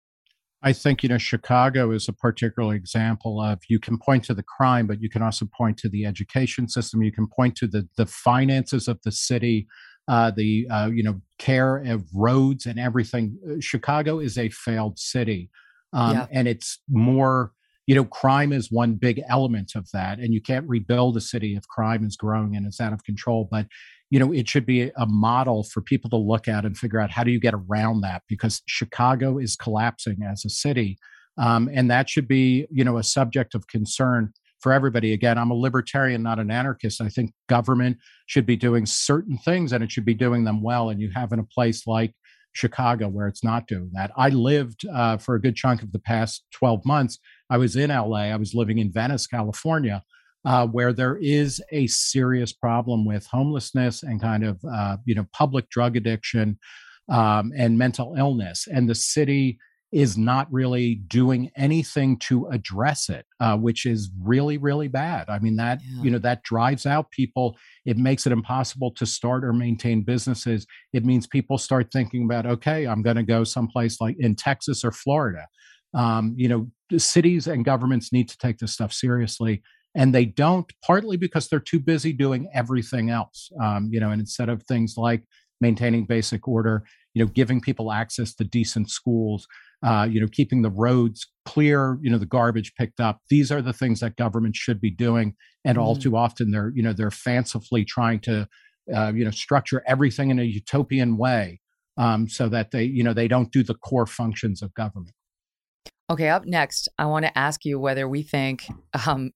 I think you know Chicago is a particular example of you can point to the crime, but you can also point to the education system. You can point to the the finances of the city, uh, the uh, you know care of roads and everything. Uh, Chicago is a failed city, um, yeah. and it's more you know, crime is one big element of that. And you can't rebuild a city if crime is growing and it's out of control. But, you know, it should be a model for people to look at and figure out how do you get around that because Chicago is collapsing as a city. Um, and that should be, you know, a subject of concern for everybody. Again, I'm a libertarian, not an anarchist. I think government should be doing certain things and it should be doing them well. And you have in a place like Chicago where it's not doing that. I lived uh, for a good chunk of the past 12 months. I was in LA, I was living in Venice, California. Uh, where there is a serious problem with homelessness and kind of uh, you know public drug addiction um, and mental illness, and the city is not really doing anything to address it, uh, which is really, really bad. I mean, that, yeah. you know, that drives out people. It makes it impossible to start or maintain businesses. It means people start thinking about, okay, I'm going to go someplace like in Texas or Florida. Um, you know, cities and governments need to take this stuff seriously. And they don't, partly because they're too busy doing everything else. Um, you know, and instead of things like maintaining basic order, you know, giving people access to decent schools, uh, you know, keeping the roads clear, you know, the garbage picked up. These are the things that government should be doing, and mm all too often they're, you know, they're fancifully trying to, uh, you know, structure everything in a utopian way, um, so that they, you know, they don't do the core functions of government. Okay, up next, I want to ask you whether we think um,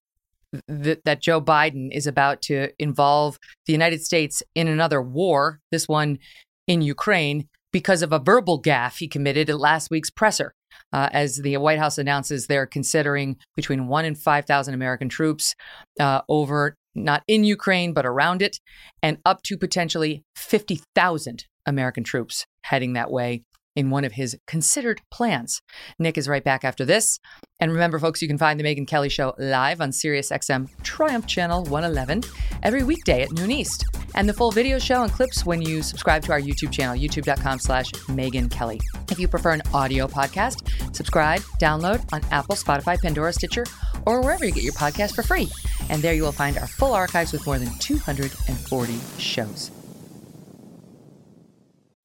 th- that Joe Biden is about to involve the United States in another war, this one in Ukraine, because of a verbal gaffe he committed at last week's presser. Uh, as the White House announces they're considering between one and 5,000 American troops uh, over, not in Ukraine, but around it, and up to potentially 50,000 American troops heading that way in one of his considered plans. Nick is right back after this. And remember, folks, you can find The Megyn Kelly Show live on SiriusXM Triumph Channel 111 every weekday at noon East. And the full video show and clips when you subscribe to our YouTube channel, youtube.com slash Megyn Kelly. If you prefer an audio podcast, subscribe, download on Apple, Spotify, Pandora, Stitcher, or wherever you get your podcast for free. And there you will find our full archives with more than 240 shows.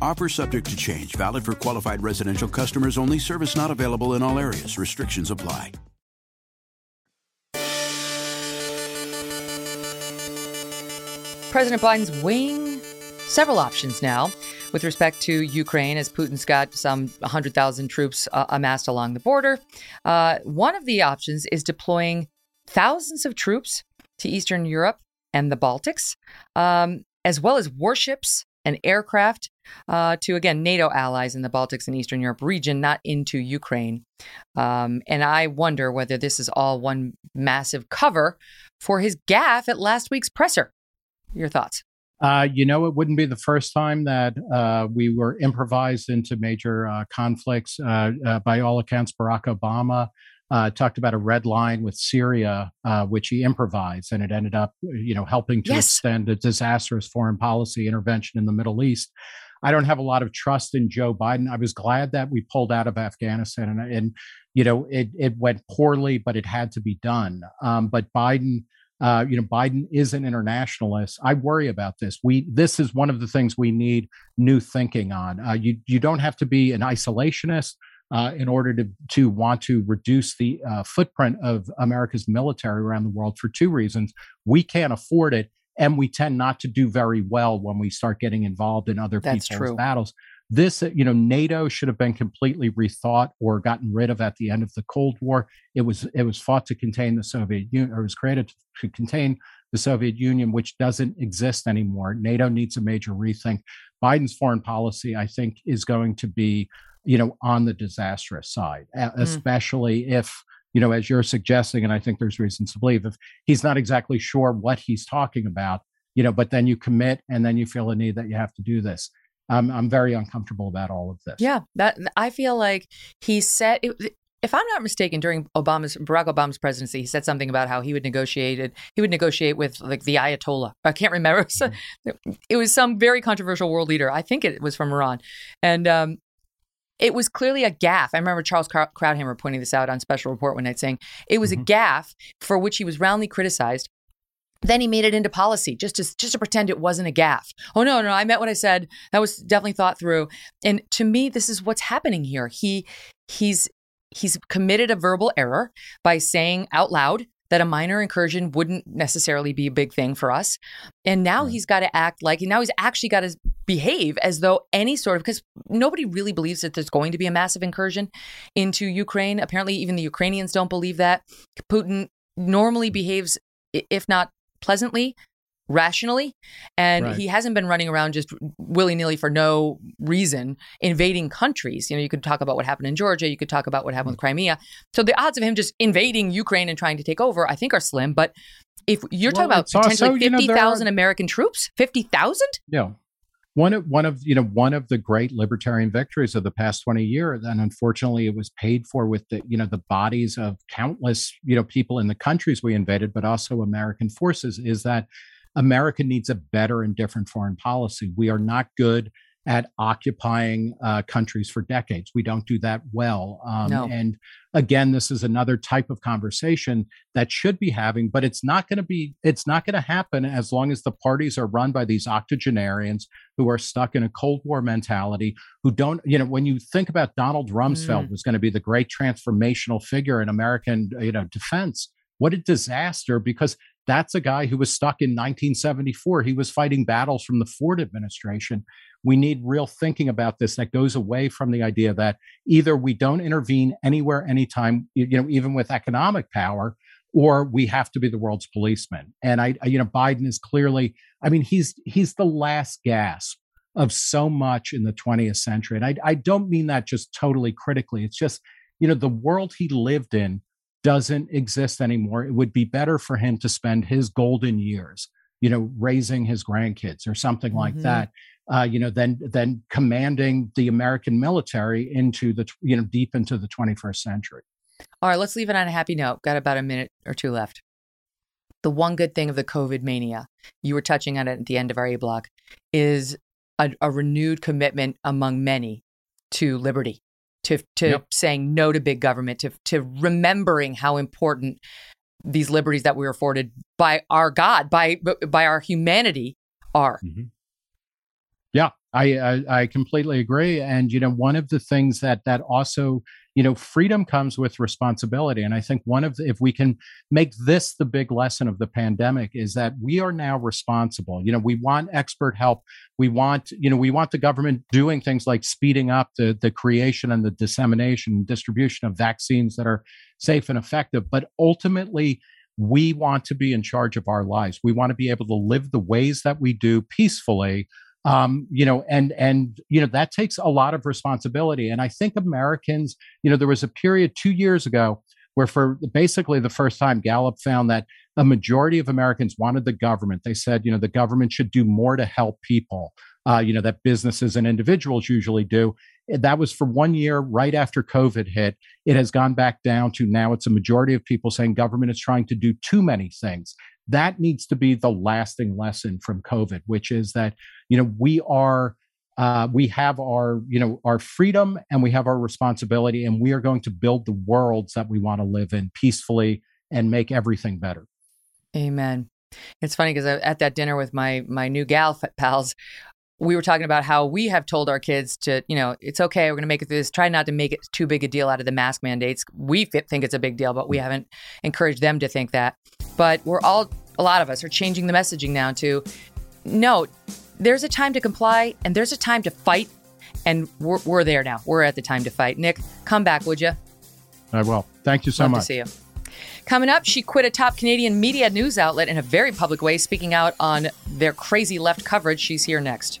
Offer subject to change, valid for qualified residential customers only. Service not available in all areas. Restrictions apply. President Biden's weighing several options now with respect to Ukraine, as Putin's got some 100,000 troops uh, amassed along the border. Uh, one of the options is deploying thousands of troops to Eastern Europe and the Baltics, um, as well as warships and aircraft uh, to, again, NATO allies in the Baltics and Eastern Europe region, not into Ukraine. Um, and I wonder whether this is all one massive cover for his gaffe at last week's presser. Your thoughts? Uh, you know, it wouldn't be the first time that uh, we were improvised into major uh, conflicts. Uh, uh, by all accounts, Barack Obama uh, talked about a red line with Syria, which he improvised, and it ended up, you know, helping to yes. extend a disastrous foreign policy intervention in the Middle East. I don't have a lot of trust in Joe Biden. I was glad that we pulled out of Afghanistan, and, and you know, it it went poorly, but it had to be done. Um, but Biden uh, you know, Biden is an internationalist. I worry about this. We this is one of the things we need new thinking on. Uh, you you don't have to be an isolationist uh, in order to to want to reduce the uh, footprint of America's military around the world for two reasons. We can't afford it, and we tend not to do very well when we start getting involved in other That's people's true. battles. This, you know, NATO should have been completely rethought or gotten rid of at the end of the Cold War. It was it was fought to contain the Soviet Union, or was created to contain the Soviet Union, which doesn't exist anymore. NATO needs a major rethink. Biden's foreign policy, I think, is going to be, you know, on the disastrous side, mm. especially if you know, as you're suggesting, and I think there's reasons to believe if he's not exactly sure what he's talking about, you know, but then you commit and then you feel a need that you have to do this. I'm I'm very uncomfortable about all of this. Yeah, that I feel like he said it, if I'm not mistaken, during Obama's Barack Obama's presidency, he said something about how he would negotiate it. He would negotiate with like the Ayatollah. I can't remember. It was, mm-hmm. it was some very controversial world leader. I think it was from Iran, and um, it was clearly a gaffe. I remember Charles Krauthammer pointing this out on Special Report one night, saying it was mm-hmm. a gaffe for which he was roundly criticized. Then he made it into policy just to just to pretend it wasn't a gaffe. Oh no, no, I meant what I said. That was definitely thought through. And to me, this is what's happening here. He he's he's committed a verbal error by saying out loud that a minor incursion wouldn't necessarily be a big thing for us. And now mm. he's got to act like now he's actually got to behave as though any sort of because nobody really believes that there's going to be a massive incursion into Ukraine. Apparently, even the Ukrainians don't believe that. Putin normally behaves, if not pleasantly, rationally and right. he hasn't been running around just willy-nilly for no reason invading countries. You know you could talk about what happened in georgia. You could talk about what happened with mm. crimea. So the odds of him just invading ukraine and trying to take over i think are slim. But if you're well, talking about potentially also, 50,000 American troops? 50,000 yeah. One of one of you know one of the great libertarian victories of the past 20 years and unfortunately it was paid for with the you know the bodies of countless you know people in the countries we invaded but also american forces is that America needs a better and different foreign policy. We are not good at occupying uh, countries for decades. We don't do that well. Um, no. And again, this is another type of conversation that should be having, but it's not going to be. It's not going to happen as long as the parties are run by these octogenarians who are stuck in a Cold War mentality. Who don't, you know, when you think about Donald Rumsfeld mm. was going to be the great transformational figure in American, you know, defense. What a disaster! Because that's a guy who was stuck in 1974. He was fighting battles from the Ford administration. We need real thinking about this that goes away from the idea that either we don't intervene anywhere, anytime, you know, even with economic power, or we have to be the world's policeman. And I, you know, Biden is clearly, I mean, he's he's the last gasp of so much in the 20th century. And I, I don't mean that just totally critically. It's just, you know, the world he lived in doesn't exist anymore. It would be better for him to spend his golden years, you know, raising his grandkids or something mm-hmm. like that. Uh, you know, than than commanding the American military into the you know deep into the 21st century. All right, let's leave it on a happy note. Got about a minute or two left. The one good thing of the COVID mania, you were touching on it at the end of our A block, is a, a renewed commitment among many to liberty to to yep. saying no to big government, to to remembering how important these liberties that we are afforded by our God, by by our humanity are. Mm-hmm. Yeah, I, I, I completely agree. And you know, one of the things that that also you know, freedom comes with responsibility. And I think one of the, if we can make this the big lesson of the pandemic is that we are now responsible. You know, we want expert help. We want, you know, we want the government doing things like speeding up the, the creation and the dissemination and distribution of vaccines that are safe and effective. But ultimately, we want to be in charge of our lives. We want to be able to live the ways that we do peacefully um, you know, and and you know that takes a lot of responsibility. And I think Americans, you know, there was a period two years ago where, for basically the first time, Gallup found that a majority of Americans wanted the government. They said, you know, the government should do more to help people. Uh, you know, that businesses and individuals usually do. That was for one year right after COVID hit. It has gone back down to now it's a majority of people saying government is trying to do too many things that needs to be the lasting lesson from COVID, which is that, you know, we are uh, we have our you know our freedom and we have our responsibility and we are going to build the worlds that we want to live in peacefully and make everything better amen it's funny because at that dinner with my my new gal pals we were talking about how we have told our kids to, you know, it's okay, we're going to make it through this. Try not to make it too big a deal out of the mask mandates. We think it's a big deal, but we haven't encouraged them to think that. But we're all, a lot of us are changing the messaging now to no, there's a time to comply and there's a time to fight. And we're, we're there now. We're at the time to fight. Nick, come back, would you? I will. Thank you so Love much. To see you. Coming up, she quit a top Canadian media news outlet in a very public way, speaking out on their crazy left coverage. She's here next.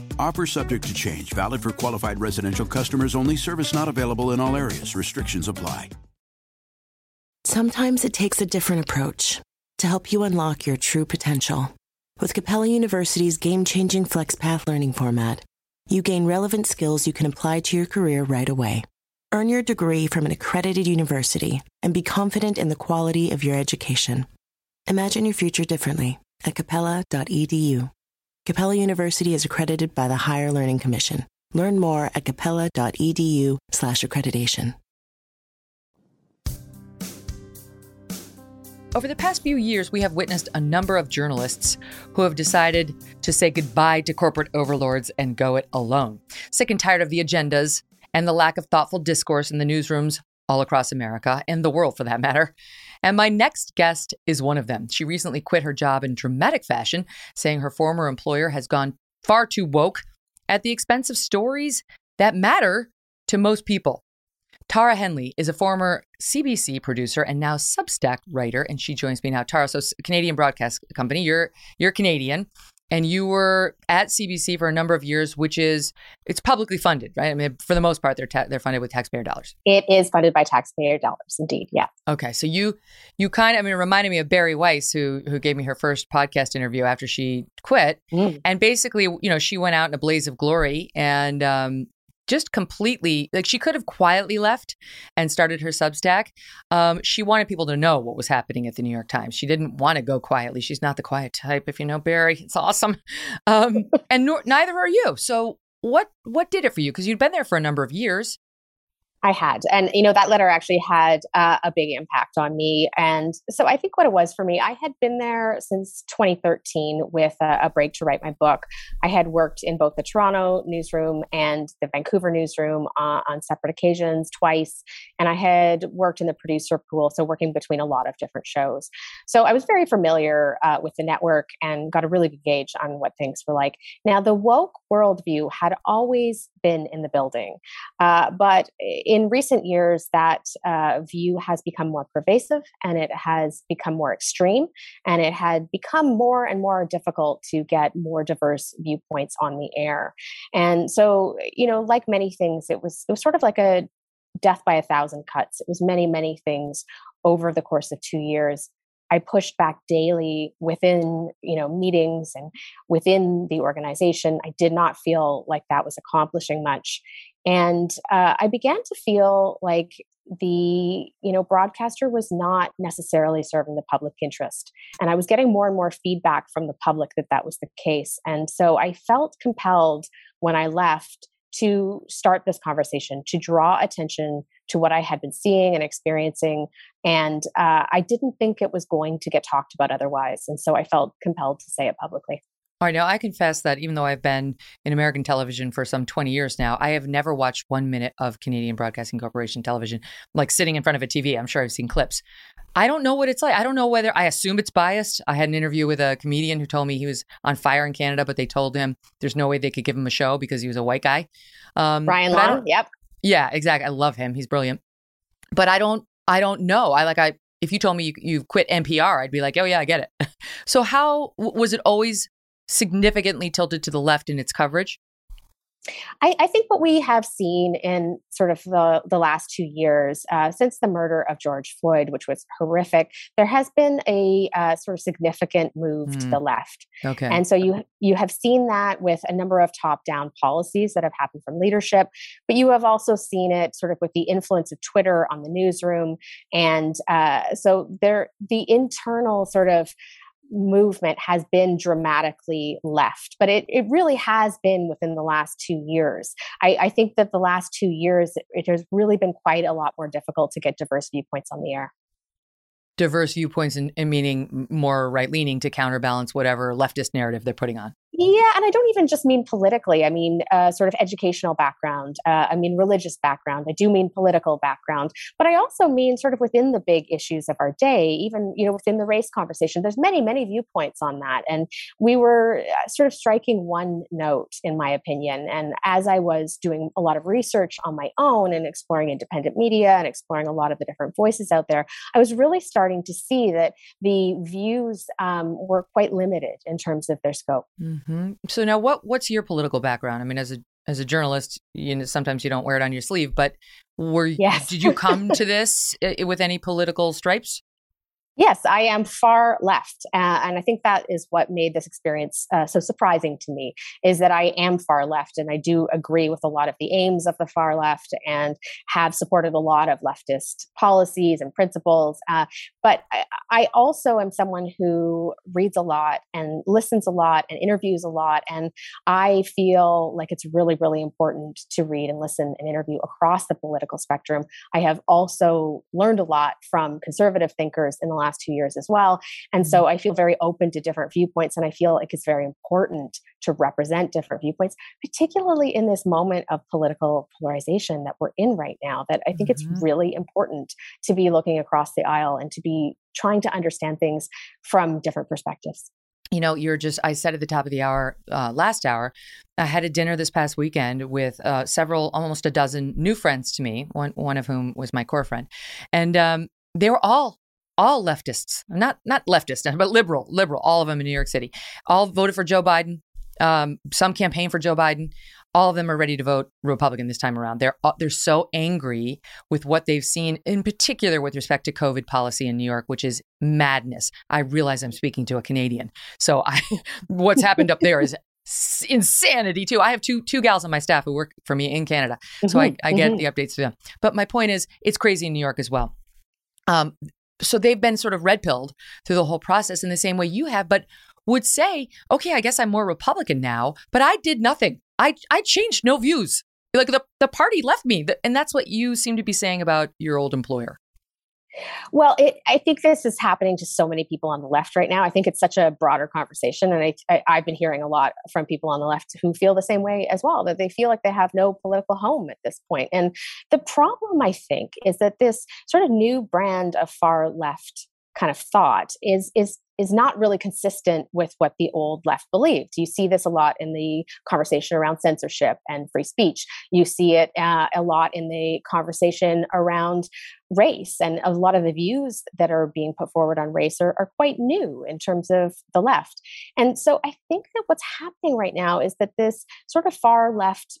Offer subject to change, valid for qualified residential customers only, service not available in all areas. Restrictions apply. Sometimes it takes a different approach to help you unlock your true potential. With Capella University's game changing FlexPath learning format, you gain relevant skills you can apply to your career right away. Earn your degree from an accredited university and be confident in the quality of your education. Imagine your future differently at capella.edu. Capella University is accredited by the Higher Learning Commission. Learn more at capella.edu/slash accreditation. Over the past few years, we have witnessed a number of journalists who have decided to say goodbye to corporate overlords and go it alone. Sick and tired of the agendas and the lack of thoughtful discourse in the newsrooms all across America and the world for that matter. And my next guest is one of them. She recently quit her job in dramatic fashion, saying her former employer has gone far too woke at the expense of stories that matter to most people. Tara Henley is a former CBC producer and now Substack writer, and she joins me now. Tara, so Canadian Broadcast Company, you're you're Canadian, and you were at CBC for a number of years, which is it's publicly funded, right? I mean, for the most part, they're ta- they're funded with taxpayer dollars. It is funded by taxpayer dollars, indeed. Yeah. Okay, so you you kind of I mean, it reminded me of Bari Weiss, who who gave me her first podcast interview after she quit, mm. and basically, you know, she went out in a blaze of glory and um, just completely like she could have quietly left and started her Substack. Um, she wanted people to know what was happening at the New York Times. She didn't want to go quietly. She's not the quiet type. If you know Bari. it's awesome. Um, and nor, neither are you. So what what did it for you? Because you'd been there for a number of years. I had. And, you know, that letter actually had uh, a big impact on me. And so I think what it was for me, I had been there since 2013 with a, a, break to write my book. I had worked in both the Toronto newsroom and the Vancouver newsroom uh, on separate occasions twice. And I had worked in the producer pool, so working between a lot of different shows. So I was very familiar uh, with the network and got a really good gauge on what things were like. Now, the woke worldview had always been in the building, uh, but in recent years, that uh, view has become more pervasive and it has become more extreme, and it had become more and more difficult to get more diverse viewpoints on the air. And so, you know, like many things, it was it was sort of like a death by a thousand cuts. It was many, many things over the course of two years. I pushed back daily within, you know, meetings and within the organization. I did not feel like that was accomplishing much. And uh, I began to feel like the you know broadcaster was not necessarily serving the public interest and i was getting more and more feedback from the public that that was the case and so i felt compelled when i left to start this conversation to draw attention to what i had been seeing and experiencing and uh, i didn't think it was going to get talked about otherwise and so i felt compelled to say it publicly all right, now I confess that even though I've been in American television for some 20 years now, I have never watched one minute of Canadian Broadcasting Corporation television, like sitting in front of a TV. I'm sure I've seen clips. I don't know what it's like. I don't know whether I assume it's biased. I had an interview with a comedian who told me he was on fire in Canada, but they told him there's no way they could give him a show because he was a white guy. Um, Brian Long, yep. Yeah, exactly. I love him. He's brilliant. But I don't, I don't know. I like, I, if you told me you, you quit NPR, I'd be like, oh yeah, I get it. so how was it always significantly tilted to the left in its coverage? I, I, think what we have seen in sort of the, the last two years, uh, since the murder of George Floyd, which was horrific, there has been a uh, sort of significant move mm. to the left. Okay. And so you you have seen that with a number of top down policies that have happened from leadership, but you have also seen it sort of with the influence of Twitter on the newsroom, and uh, so there the internal sort of movement has been dramatically left, but it, it really has been within the last two years. I, I think that the last two years, it has really been quite a lot more difficult to get diverse viewpoints on the air. Diverse viewpoints and, meaning more right leaning to counterbalance whatever leftist narrative they're putting on. Yeah, and I don't even just mean politically. I mean, uh, sort of educational background. Uh, I mean, religious background. I do mean political background, but I also mean sort of within the big issues of our day. Even you know, within the race conversation, there's many, many viewpoints on that, and we were uh, sort of striking one note, in my opinion. And as I was doing a lot of research on my own and exploring independent media and exploring a lot of the different voices out there, I was really starting to see that the views um, were quite limited in terms of their scope. Mm. Mm-hmm. So now, what what's your political background? I mean, as a as a journalist, you know, sometimes you don't wear it on your sleeve, but were yes. did you come to this uh, with any political stripes? Yes, I am far left, uh, and I think that is what made this experience uh, so surprising to me. Is that I am far left, and I do agree with a lot of the aims of the far left, and have supported a lot of leftist policies and principles. Uh, but I, I, also am someone who reads a lot and listens a lot and interviews a lot, and I feel like it's really, really important to read and listen and interview across the political spectrum. I have also learned a lot from conservative thinkers in the last two years as well. And so mm-hmm. I feel very open to different viewpoints. And I feel like it's very important to represent different viewpoints, particularly in this moment of political polarization that we're in right now. That I think mm-hmm. it's really important to be looking across the aisle and to be trying to understand things from different perspectives you know, you're just, I said at the top of the hour, uh, last hour, I had a dinner this past weekend with uh, several, almost a dozen new friends to me, one, one of whom was my core friend. And um, they were all all leftists, not not leftists, but liberal, liberal, all of them in New York City, all voted for Joe Biden. Um, some campaign for Joe Biden. All of them are ready to vote Republican this time around. They're they're so angry with what they've seen, in particular with respect to COVID policy in New York, which is madness. I realize I'm speaking to a Canadian, so I, what's happened up there is insanity too. I have two two gals on my staff who work for me in Canada, so mm-hmm, I, I get mm-hmm. the updates to them. But my point is, it's crazy in New York as well. Um, so they've been sort of red pilled through the whole process in the same way you have, but would say, okay, I guess I'm more Republican now, but I did nothing. I, I changed no views. Like the, the party left me. And that's what you seem to be saying about your old employer. Well, it, I think this is happening to so many people on the left right now. I think it's such a broader conversation. And I, I, have been hearing a lot from people on the left who feel the same way as well, that they feel like they have no political home at this point. And the problem, I think, is that this sort of new brand of far left kind of thought is is is not really consistent with what the old left believed. You see this a lot in the conversation around censorship and free speech. You see it uh, a lot in the conversation around race. And a lot of the views that are being put forward on race are, are quite new in terms of the left. And so I think that what's happening right now is that this sort of far left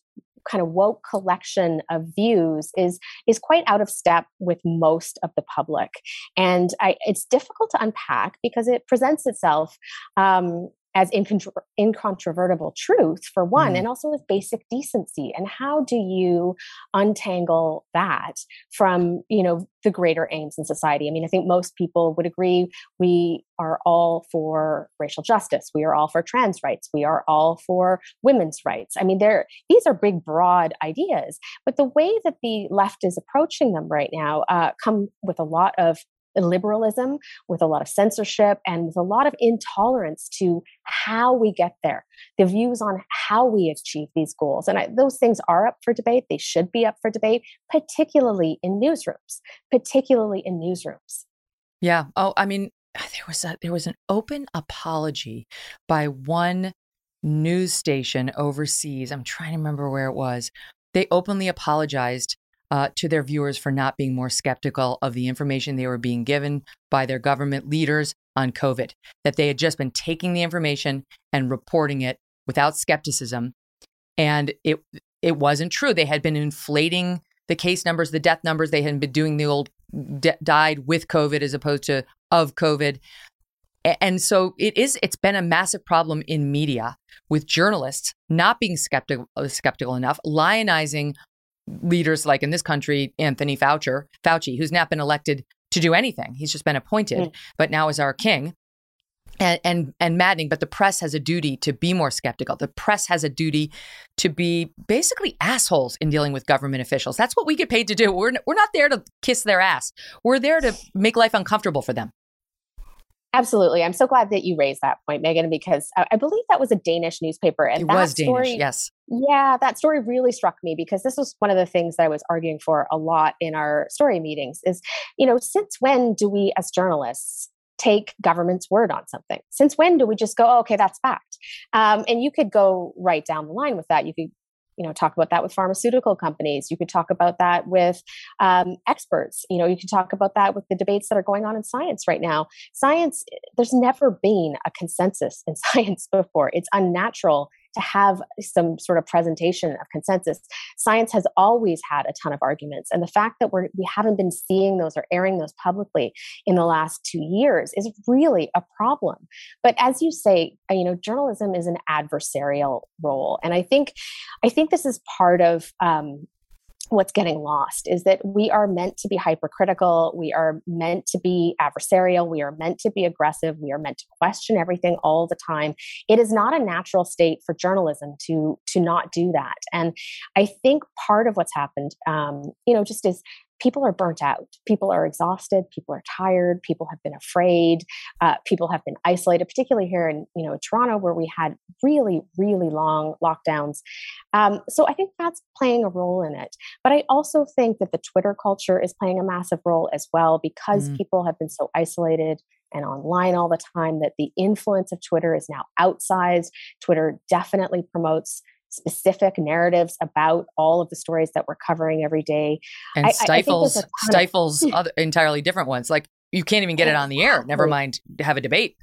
kind of woke collection of views is is quite out of step with most of the public. And I, it's difficult to unpack because it presents itself um, as incontro- incontrovertible truth for one mm. and also with basic decency and how do you untangle that from you know the greater aims in society i mean i think most people would agree we are all for racial justice we are all for trans rights we are all for women's rights i mean there these are big broad ideas but the way that the left is approaching them right now uh, come with a lot of liberalism, with a lot of censorship, and with a lot of intolerance to how we get there, the views on how we achieve these goals. And I, those things are up for debate. They should be up for debate, particularly in newsrooms, particularly in newsrooms. Yeah. Oh, I mean, ah, there was a there was an open apology by one news station overseas. I'm trying to remember where it was. They openly apologized uh, to their viewers for not being more skeptical of the information they were being given by their government leaders on COVID, that they had just been taking the information and reporting it without skepticism. And it it wasn't true. They had been inflating the case numbers, the death numbers. They had been doing the old died with COVID as opposed to of COVID. And so it is it's been a massive problem in media with journalists not being skeptical skeptical enough, lionizing leaders like in this country, Anthony Fauci, Fauci, who's not been elected to do anything. He's just been appointed, mm. but now is our king. And, and and maddening, but the press has a duty to be more skeptical. The press has a duty to be basically assholes in dealing with government officials. That's what we get paid to do. We're we're not there to kiss their ass. We're there to make life uncomfortable for them. Absolutely. I'm so glad that you raised that point, Megyn, because I believe that was a Danish newspaper. And it was story, Danish, yes. Yeah, that story really struck me because this was one of the things that I was arguing for a lot in our story meetings is, you know, since when do we as journalists take government's word on something? Since when do we just go, oh, okay, that's fact? Um, and you could go right down the line with that. You could you know talk about that with pharmaceutical companies. You could talk about that with um, experts. You know you could talk about that with the debates that are going on in science right now. Science there's never been a consensus in science before. It's unnatural to have some sort of presentation of consensus. Science has always had a ton of arguments, and the fact that we're we haven't been seeing those or airing those publicly in the last two years is really a problem. But as you say, uh, you know, journalism is an adversarial role, and I think I think this is part of um, what's getting lost is that we are meant to be hypercritical. We are meant to be adversarial. We are meant to be aggressive. We are meant to question everything all the time. It is not a natural state for journalism to to not do that. And i think part of what's happened um, you know just is people are burnt out. People are exhausted. People are tired. People have been afraid. Uh, people have been isolated particularly here in you know toronto where we had really really long lockdowns. Um, so i think that's playing a role in it. But i also think that the twitter culture is playing a massive role as well because mm. people have been so isolated and online all the time that the influence of Twitter is now outsized. Twitter definitely promotes specific narratives about all of the stories that we're covering every day. And I, stifles I stifles of- other entirely different ones. Like you can't even get it on the air. Never mind have a debate.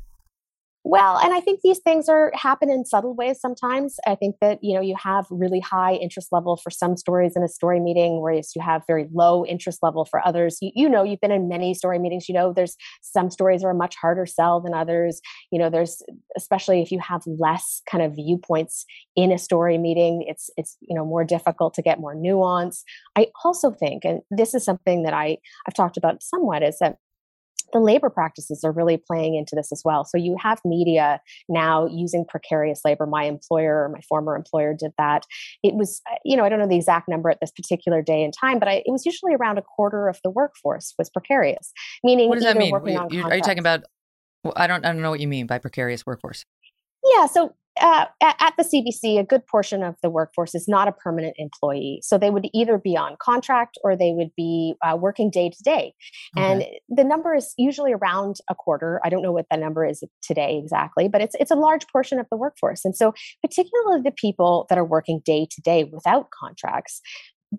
Well, and I think these things are happen in subtle ways sometimes. I think that you know you have really high interest level for some stories in a story meeting, whereas you have very low interest level for others. You, you know, you've been in many story meetings. You know, there's some stories are a much harder sell than others. You know, there's especially if you have less kind of viewpoints in a story meeting, it's it's you know more difficult to get more nuance. I also think, and this is something that I I've talked about somewhat, is that the labor practices are really playing into this as well. So you have media now using precarious labor. My employer, my former employer, did that. It was, uh, you know, I don't know the exact number at this particular day and time, but I, it was usually around a quarter of the workforce was precarious. Meaning, what does that mean? are you talking about? Well, I don't, I don't know what you mean by precarious workforce. Yeah, so uh, at, the CBC, a good portion of the workforce is not a permanent employee. So they would either be on contract or they would be uh, working day to day. And the number is usually around a quarter. I don't know what the number is today exactly, but it's it's a large portion of the workforce. And so, particularly the people that are working day to day without contracts,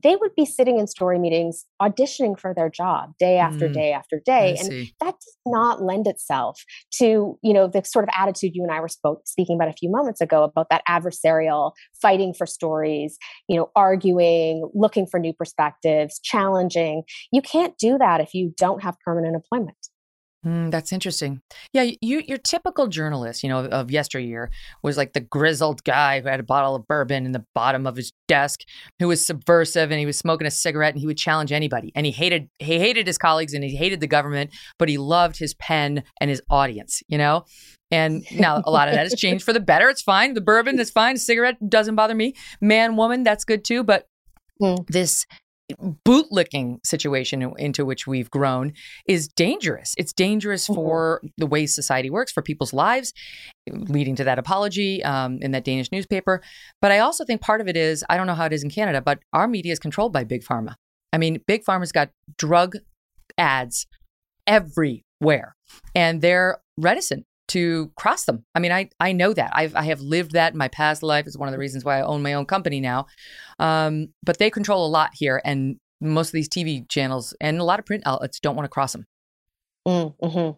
they would be sitting in story meetings auditioning for their job day after mm, day after day and that does not lend itself to you know the sort of attitude you and i were spoke, speaking about a few moments ago about that adversarial fighting for stories you know arguing looking for new perspectives challenging. You can't do that if you don't have permanent employment Mm, that's interesting. Yeah, you your typical journalist, you know, of yesteryear was like the grizzled guy who had a bottle of bourbon in the bottom of his desk, who was subversive and he was smoking a cigarette and he would challenge anybody. And he hated he hated his colleagues and he hated the government, but he loved his pen and his audience, you know? And now a lot of that has changed for the better. It's fine. The bourbon is fine. The cigarette doesn't bother me. Man, woman, that's good too. But Mm. this bootlicking situation into which we've grown is dangerous. It's dangerous mm-hmm. for the way society works, for people's lives, leading to that apology um, in that Danish newspaper. But I also think part of it is I don't know how it is in Canada, but our media is controlled by big pharma. I mean, big pharma's got drug ads everywhere, and they're reticent to cross them. I mean, I I know that I've I have lived that in my past life. It's one of the reasons why I own my own company now. Um, but they control a lot here, and most of these TV channels and a lot of print outlets don't want to cross them. Mm, mm-hmm.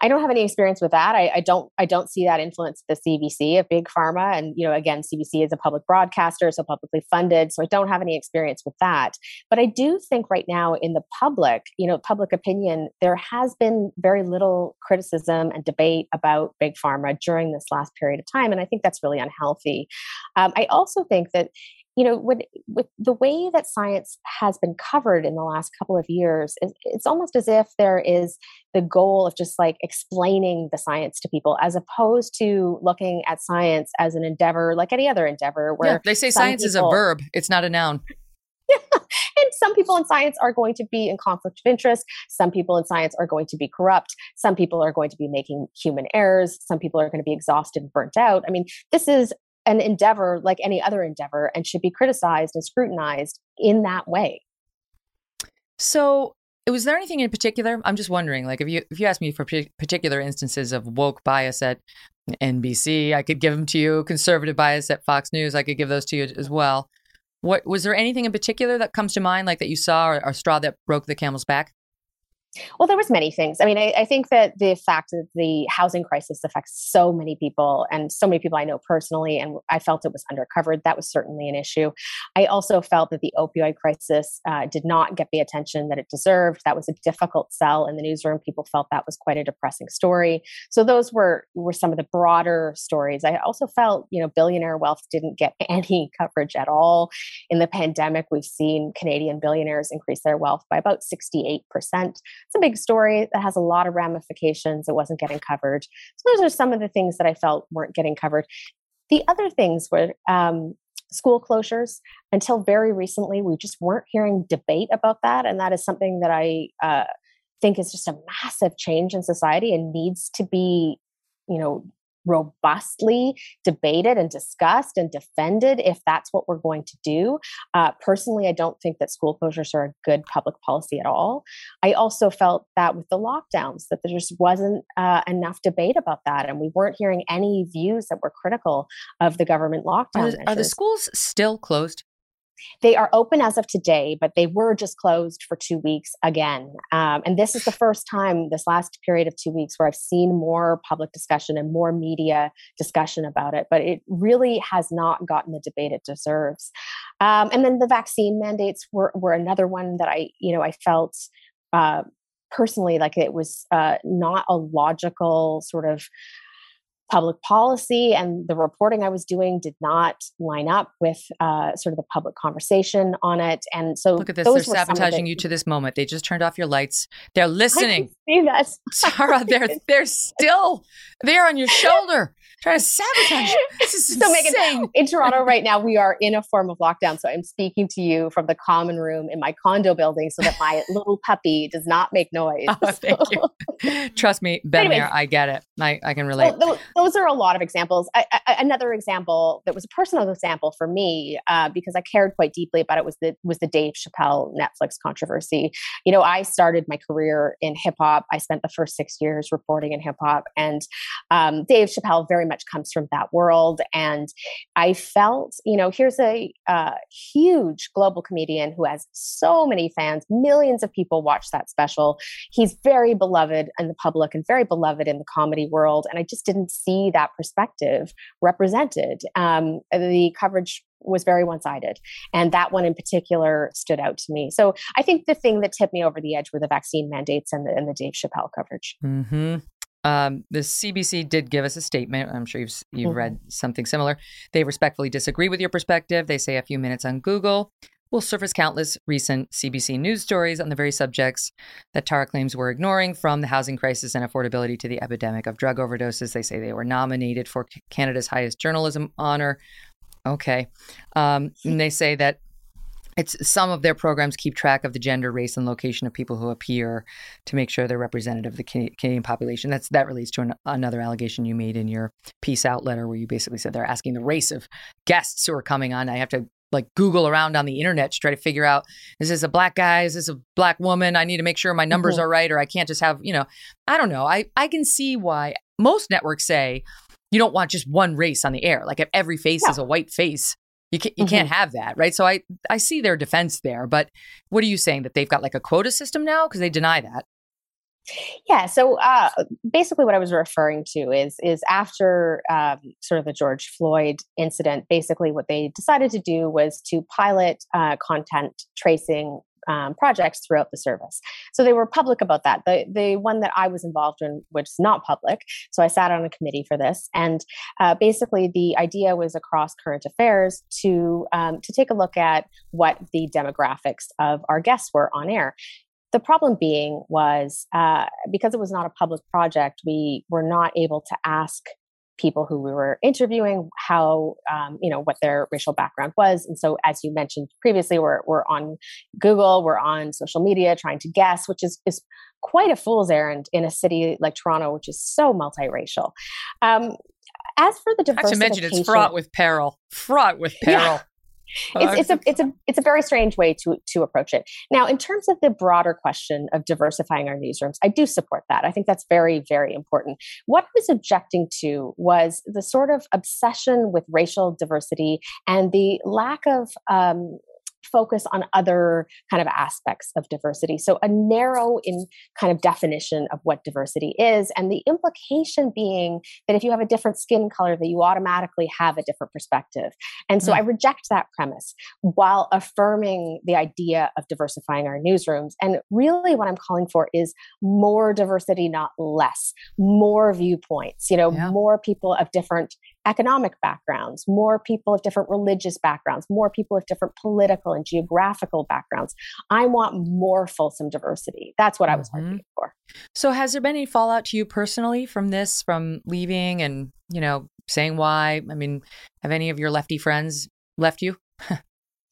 I don't have any experience with that. I, I, don't. I don't see that influence the CBC of big pharma, and you know, again, CBC is a public broadcaster, so publicly funded. So I don't have any experience with that. But I do think right now in the public, you know, public opinion, there has been very little criticism and debate about big pharma during this last period of time, and I think that's really unhealthy. Um, I also think that you know with, with the way that science has been covered in the last couple of years it's almost as if there is the goal of just like explaining the science to people as opposed to looking at science as an endeavor like any other endeavor where yeah, they say science people, is a verb it's not a noun and some people in science are going to be in conflict of interest. Some people in science are going to be corrupt. Some people are going to be making human errors. Some people are going to be exhausted and burnt out. I mean, this is an endeavor like any other endeavor and should be criticized and scrutinized in that way. So, was there anything in particular? I'm just wondering, like, if you if you ask me for particular instances of woke bias at NBC, I could give them to you. Conservative bias at Fox News, I could give those to you as well. What was there anything in particular that comes to mind, like that you saw, or, or straw that broke the camel's back? Well, there was many things. I mean, I, I, think that the fact that the housing crisis affects so many people and so many people I know personally, and I felt it was undercovered, that was certainly an issue. I also felt that the opioid crisis uh, did not get the attention that it deserved. That was a difficult sell in the newsroom. People felt that was quite a depressing story. So those were were some of the broader stories. I also felt, you know, billionaire wealth didn't get any coverage at all. In the pandemic, we've seen Canadian billionaires increase their wealth by about 68 percent it's a big story that has a lot of ramifications. It wasn't getting covered. So those are some of the things that I felt weren't getting covered. The other things were um, school closures. Until very recently, we just weren't hearing debate about that, and that is something that I uh, think is just a massive change in society and needs to be, you know, robustly debated and discussed and defended if that's what we're going to do. Uh, personally, I don't think that school closures are a good public policy at all. I also felt that with the lockdowns, that there just wasn't uh, enough debate about that, and we weren't hearing any views that were critical of the government lockdown. Are, are the schools still closed? They are open as of today, but they were just closed for two weeks again. Um, and this is the first time, this last period of two weeks, where I've seen more public discussion and more media discussion about it. But it really has not gotten the debate it deserves. Um, and then the vaccine mandates were, were another one that I, you know, I felt. Uh, personally like it was uh, not a logical sort of public policy and the reporting I was doing did not line up with uh, sort of the public conversation on it. And so, look at this. They're sabotaging the- you to this moment. They just turned off your lights. They're listening. see that. Tara, they're they're still there on your shoulder trying to sabotage. This is so Megyn, in Toronto right now, we are in a form of lockdown. So I'm speaking to you from the common room in my condo building, so that my little puppy does not make noise. Oh, thank you. Trust me, been Anyways, there. I get it. I, I can relate. Well, those are a lot of examples. I, I, another example that was a personal example for me uh, because I cared quite deeply about it was the was the Dave Chappelle Netflix controversy. You know, I started my career in hip hop. I spent the first six years reporting in hip hop, and um, Dave Chappelle very much comes from that world. And I felt, you know, here's a uh, huge global comedian who has so many fans, millions of people watch that special. He's very beloved in the public and very beloved in the comedy world. And I just didn't see that perspective represented. Um, the coverage was very one sided. And that one in particular stood out to me. So I think the thing that tipped me over the edge were the vaccine mandates and the, and the Dave Chappelle coverage. Mm-hmm. Um, the CBC did give us a statement. I'm sure you've you've mm-hmm. read something similar. They respectfully disagree with your perspective. They say a few minutes on Google will surface countless recent CBC news stories on the very subjects that Tara claims we're ignoring, from the housing crisis and affordability to the epidemic of drug overdoses. They say they were nominated for Canada's highest journalism honor. Okay. Um, and they say that it's some of their programs keep track of the gender, race, and location of people who appear to make sure they're representative of the Canadian population. That's that relates to an, another allegation you made in your peace out letter, where you basically said they're asking the race of guests who are coming on. I have to like Google around on the internet to try to figure out is this a black guy? Is this a black woman? I need to make sure my numbers mm-hmm. are right, or I can't just have you know. I don't know. I I can see why most networks say you don't want just one race on the air. Like if every face yeah. is a white face, you can't, you mm-hmm. can't have that, right? So I I see their defense there, but what are you saying that they've got like a quota system now because they deny that? Yeah. So uh, basically, what I was referring to is is after um, sort of the George Floyd incident. Basically, what they decided to do was to pilot uh, content tracing um, projects throughout the service. So they were public about that. The the one that I was involved in was not public. So I sat on a committee for this, and uh, basically the idea was across current affairs to um, to take a look at what the demographics of our guests were on air. The problem being was uh, because it was not a public project, we were not able to ask people who we were interviewing, how, um, you know, what their racial background was. And so, as you mentioned previously, we're, we're on Google, we're on social media trying to guess, which is, is quite a fool's errand in a city like Toronto, which is so multiracial. Um, as for the diversity, not to mention it's fraught with peril, fraught with peril. It's, it's a it's a it's a very strange way to to approach it. Now, in terms of the broader question of diversifying our newsrooms, I do support that. I think that's very very important. What I was objecting to was the sort of obsession with racial diversity and the lack of um, focus on other kind of aspects of diversity. So, a narrow in kind of definition of what diversity is, and the implication being that if you have a different skin color, that you automatically have a different perspective. And so, mm. I reject that premise while affirming the idea of diversifying our newsrooms. And really, what I'm calling for is more diversity, not less, more viewpoints, you know, yeah. more people of different economic backgrounds, more people of different religious backgrounds, more people of different political and geographical backgrounds. I want more fulsome diversity. That's what I was mm-hmm. arguing for. So, has there been any fallout to you personally from this, from leaving and, you know, saying why? I mean, have any of your lefty friends left you?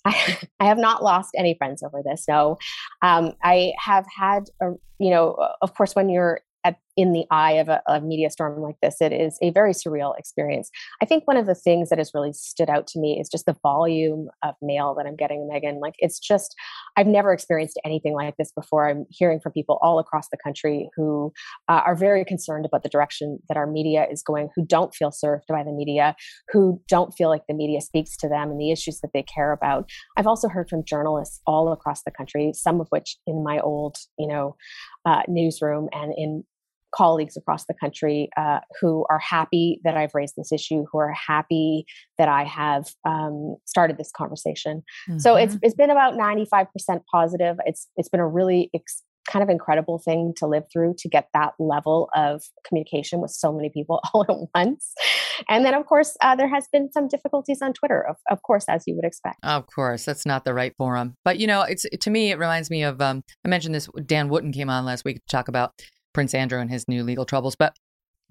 I, I have not lost any friends over this. No, um, I have had, a, you know, of course, when you're at, in the eye of a, a, media storm like this, it is a very surreal experience. I think one of the things that has really stood out to me is just the volume of mail that I'm getting, Megyn. Like, it's just, I've never experienced anything like this before. I'm hearing from people all across the country who uh, are very concerned about the direction that our media is going, who don't feel served by the media, who don't feel like the media speaks to them and the issues that they care about. I've also heard from journalists all across the country, some of which in my old, you know, uh, newsroom and in colleagues across the country uh, who are happy that I've raised this issue, who are happy that I have um, started this conversation. Mm-hmm. So it's mm-hmm. it's been about ninety five percent positive. It's it's been a really ex- kind of incredible thing to live through to get that level of communication with so many people all at once. And then, of course, uh, there has been some difficulties on Twitter, of, of course, as you would expect. Of course, that's not the right forum. But you know, it's to me, it reminds me of um, I mentioned this. Dan Wootton came on last week to talk about Prince Andrew and his new legal troubles. But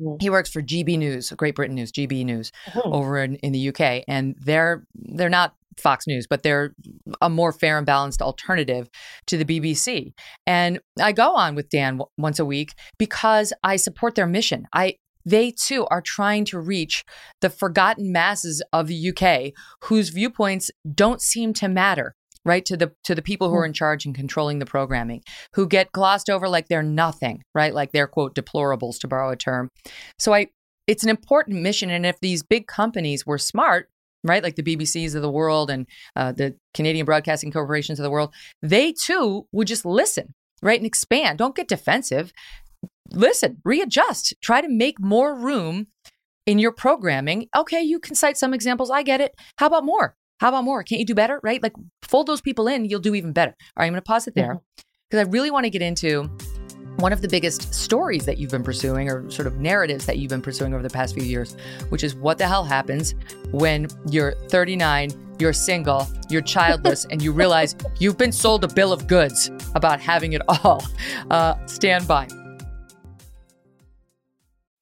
mm. he works for GB News, Great Britain News, GB News, mm-hmm. over in, in the UK, and they're they're not Fox News, but they're a more fair and balanced alternative to the BBC. And I go on with Dan w- once a week because I support their mission. I they too are trying to reach the forgotten masses of the UK whose viewpoints don't seem to matter right to the to the people who are mm. in charge and controlling the programming who get glossed over like they're nothing right? Like they're quote deplorables to borrow a term. So i it's an important mission and if these big companies were smart right like the bbcs of the world and uh, the canadian broadcasting corporations of the world they too would just listen right and expand. Don't get defensive. Listen readjust. Try to make more room in your programming. Okay you can cite some examples. I get it. How about more how about more? Can't you do better? Right? Like fold those people in, you'll do even better. All right, I'm going to pause it there because mm-hmm. I really want to get into one of the biggest stories that you've been pursuing or sort of narratives that you've been pursuing over the past few years, which is what the hell happens when you're 39, you're single, you're childless, and you realize you've been sold a bill of goods about having it all. Uh, stand by.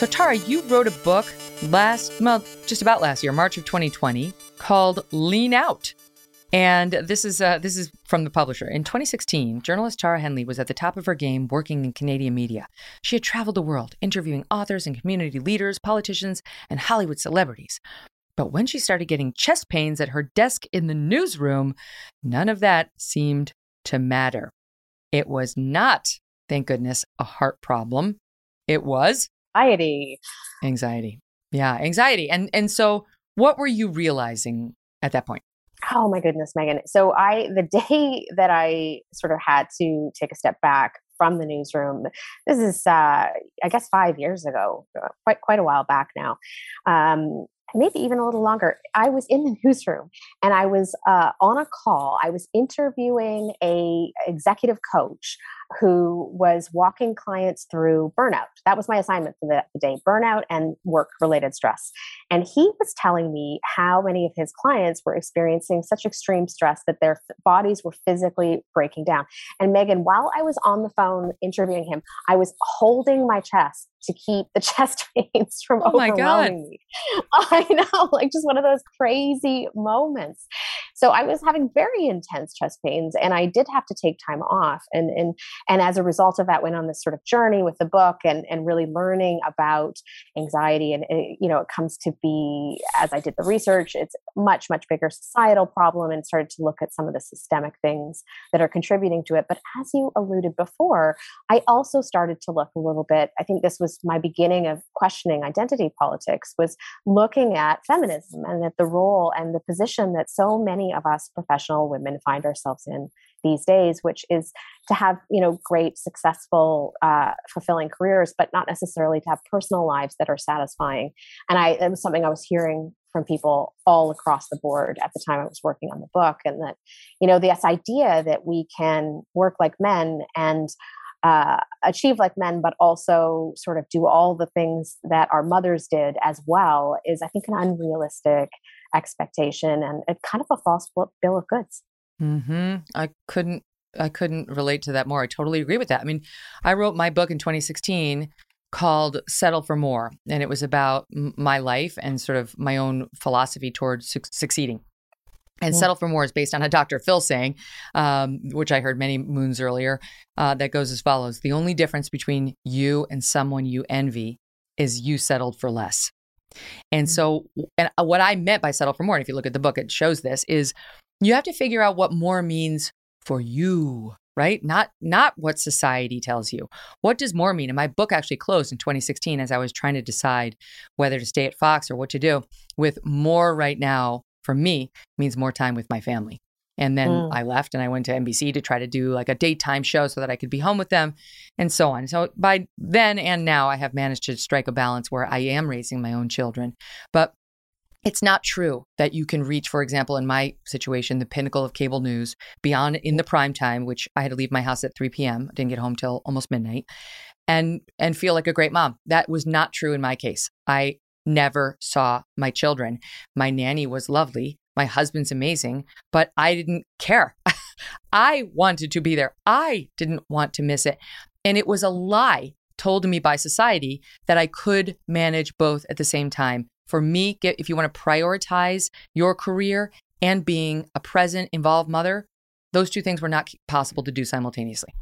So, Tara, you wrote a book last, well, just about last year, March of 2020, called Lean Out. And this is uh, this is from the publisher. In 2016, journalist Tara Henley was at the top of her game working in Canadian media. She had traveled the world, interviewing authors and community leaders, politicians, and Hollywood celebrities. But when she started getting chest pains at her desk in the newsroom, none of that seemed to matter. It was not, thank goodness, a heart problem. It was anxiety. Anxiety. Yeah, anxiety. And and so what were you realizing at that point? Oh my goodness, Megyn. So I the day that I sort of had to take a step back from the newsroom. This is, uh, I guess, five years ago, uh, quite quite a while back now. Um, maybe even a little longer. I was in the newsroom and I was uh, on a call. I was interviewing a executive coach who was walking clients through burnout. That was my assignment for the, the day burnout and work related stress. And he was telling me how many of his clients were experiencing such extreme stress that their bodies were physically breaking down. And Megyn, while I was on the phone interviewing him, I was holding my chest to keep the chest pains from oh overwhelming. oh overwhelming me. I know, like just one of those crazy moments. So I was having very intense chest pains and I did have to take time off. And and and as a result of that, went on this sort of journey with the book and and really learning about anxiety. And it, you know, it comes to be as I did the research, it's much, much bigger societal problem and started to look at some of the systemic things that are contributing to it. But as you alluded before, I also started to look a little bit, I think this was my beginning of questioning identity politics was looking at feminism and at the role and the position that so many of us professional women find ourselves in these days which is to have you know great successful uh, fulfilling careers but not necessarily to have personal lives that are satisfying and i it was something i was hearing from people all across the board at the time i was working on the book and that you know this idea that we can work like men and uh, achieve like men, but also sort of do all the things that our mothers did as well is, I think, an unrealistic expectation and a kind of a false bill of goods. Hmm. I couldn't. I couldn't relate to that more. I totally agree with that. I mean, I wrote my book in 2016 called Settle for More, and it was about my life and sort of my own philosophy towards su- succeeding. And Settle for More is based on a Dr. Phil saying, um, which I heard many moons earlier, uh, that goes as follows The only difference between you and someone you envy is you settled for less. And mm. so, and uh, what I meant by settle for more, and if you look at the book, it shows this, is you have to figure out what more means for you right not not what society tells you what does more mean and my book actually closed in 2016 as i was trying to decide whether to stay at fox or what to do with more right now for me means more time with my family. And then mm. I left and I went to NBC to try to do like a daytime show so that I could be home with them and so on. So by then and now, I have managed to strike a balance where I am raising my own children. But it's not true that you can reach, for example, in my situation, the pinnacle of cable news beyond in the prime time, which I had to leave my house at 3 p.m. I didn't get home till almost midnight, and and feel like a great mom. That was not true in my case. I never saw my children. My nanny was lovely. My husband's amazing, but I didn't care. I wanted to be there. I didn't want to miss it. And it was a lie told to me by society that I could manage both at the same time. For me, if you want to prioritize your career and being a present, involved mother, those two things were not possible to do simultaneously.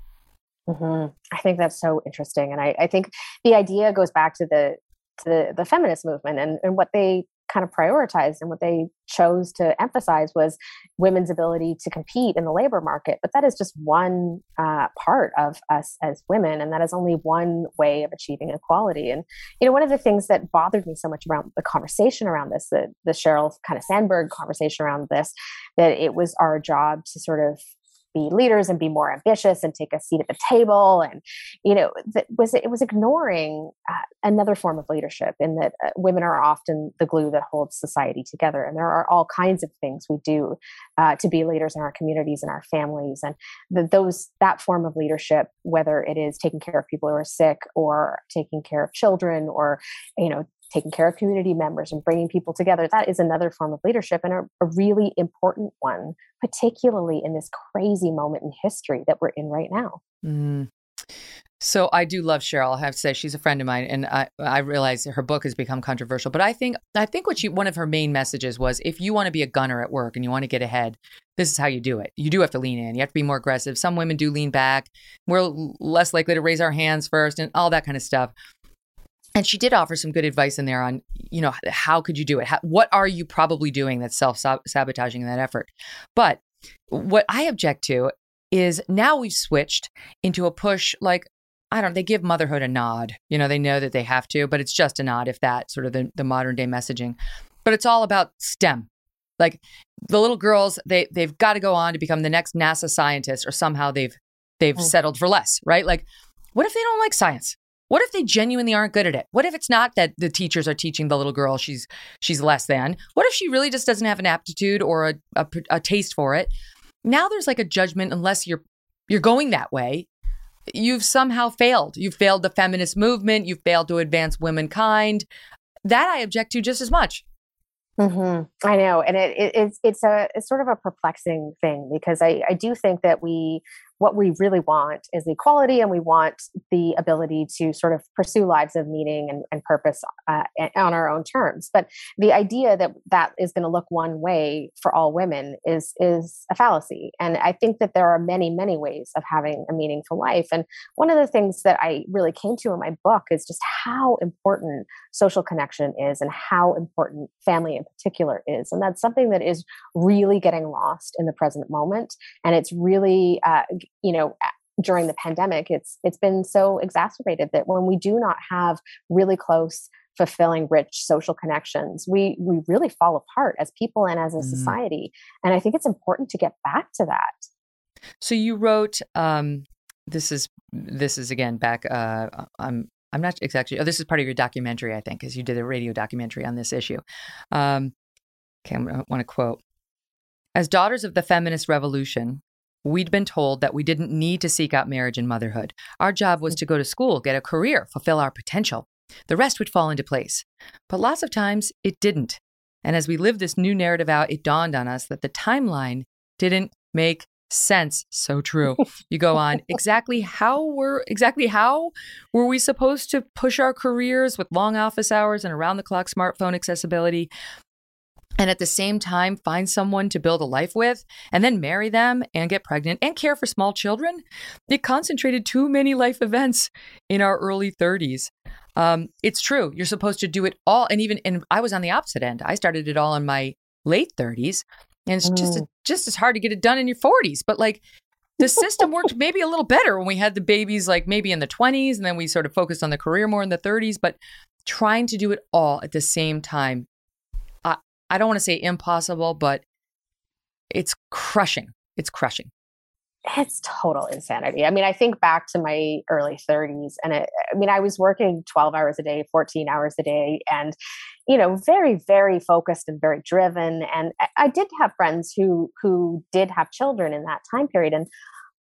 Mm-hmm. I think that's so interesting. And I, I think the idea goes back to the the, the feminist movement and, and what they kind of prioritized and what they chose to emphasize was women's ability to compete in the labor market. But that is just one uh, part of us as women, and that is only one way of achieving equality. And you know, one of the things that bothered me so much around the conversation around this, the the Sheryl kind of Sandberg conversation around this, that it was our job to sort of be leaders and be more ambitious and take a seat at the table and you know that was it was ignoring uh, another form of leadership in that uh, women are often the glue that holds society together. And there are all kinds of things we do uh, to be leaders in our communities and our families. And the, those that form of leadership whether it is taking care of people who are sick or taking care of children or you know taking care of community members and bringing people together that is another form of leadership and a, a, really important one particularly in this crazy moment in history that we're in right now mm. so i do love Sheryl. i have to say she's a friend of mine and i, I realize her book has become controversial but i think i think what she one of her main messages was if you want to be a gunner at work and you want to get ahead this is how you do it you do have to lean in you have to be more aggressive some women do lean back we're less likely to raise our hands first and all that kind of stuff and she did offer some good advice in there on you know how could you do it how, what are you probably doing that's self-sabotaging that effort but what i object to is now we've switched into a push like i don't they give motherhood a nod you know they know that they have to but it's just a nod if that sort of the, the modern day messaging but it's all about stem like the little girls they they've got to go on to become the next nasa scientist or somehow they've they've mm. settled for less, right? Like, what if they don't like science? What if they genuinely aren't good at it? What if it's not that the teachers are teaching the little girl she's she's less than? What if she really just doesn't have an aptitude or a, a, a taste for it? Now there's like a judgment unless you're you're going that way. You've somehow failed. You've failed the feminist movement. You've failed to advance womankind. That I object to just as much. Mm-hmm. I know, and it, it, it's it's a it's sort of a perplexing thing because I I do think that we what we really want is equality and we want the ability to sort of pursue lives of meaning and, and purpose uh, on our own terms. But the idea that that is going to look one way for all women is is a fallacy. And i think that there are many many ways of having a meaningful life. And one of the things that i really came to in my book is just how important social connection is and how important family in particular is. And that's something that is really getting lost in the present moment. And it's really uh, you know during the pandemic it's it's been so exacerbated that when we do not have really close fulfilling rich social connections we we really fall apart as people and as a mm. society. And i think it's important to get back to that. So you wrote um this is this is again back uh i'm i'm not exactly oh this is part of your documentary i think because you did a radio documentary on this issue. Um okay i want to quote as daughters of the feminist revolution We'd been told that we didn't need to seek out marriage and motherhood. Our job was to go to school, get a career, fulfill our potential. The rest would fall into place. But lots of times it didn't. And as we lived this new narrative out, it dawned on us that the timeline didn't make sense. So true. You go on. exactly how were exactly how were we supposed to push our careers with long office hours and around the clock smartphone accessibility and at the same time find someone to build a life with and then marry them and get pregnant and care for small children it concentrated too many life events in our early 30s um, it's true you're supposed to do it all and even and i was on the opposite end i started it all in my late 30s and it's mm. just just as hard to get it done in your 40s but like the system worked maybe a little better when we had the babies like maybe in the 20s and then we sort of focused on the career more in the 30s but trying to do it all at the same time I don't want to say impossible, but it's crushing. It's crushing. It's total insanity. I mean, I think back to my early 30s, and it, I mean, I was working 12 hours a day, 14 hours a day, and, you know, very, very focused and very driven. And I did have friends who who did have children in that time period. And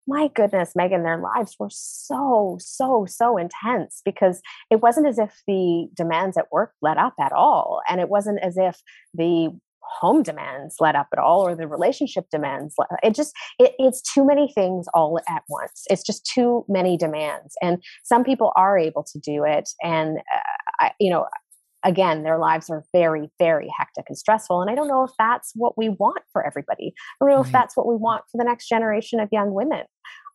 my goodness, Megyn, their lives were so, so, so intense because it wasn't as if the demands at work let up at all. And it wasn't as if the home demands let up at all or the relationship demands it just it, it's too many things all at once it's just too many demands and some people are able to do it and uh, I, you know again, their lives are very, very hectic and stressful. And I don't know if that's what we want for everybody. I don't know right. if that's what we want for the next generation of young women.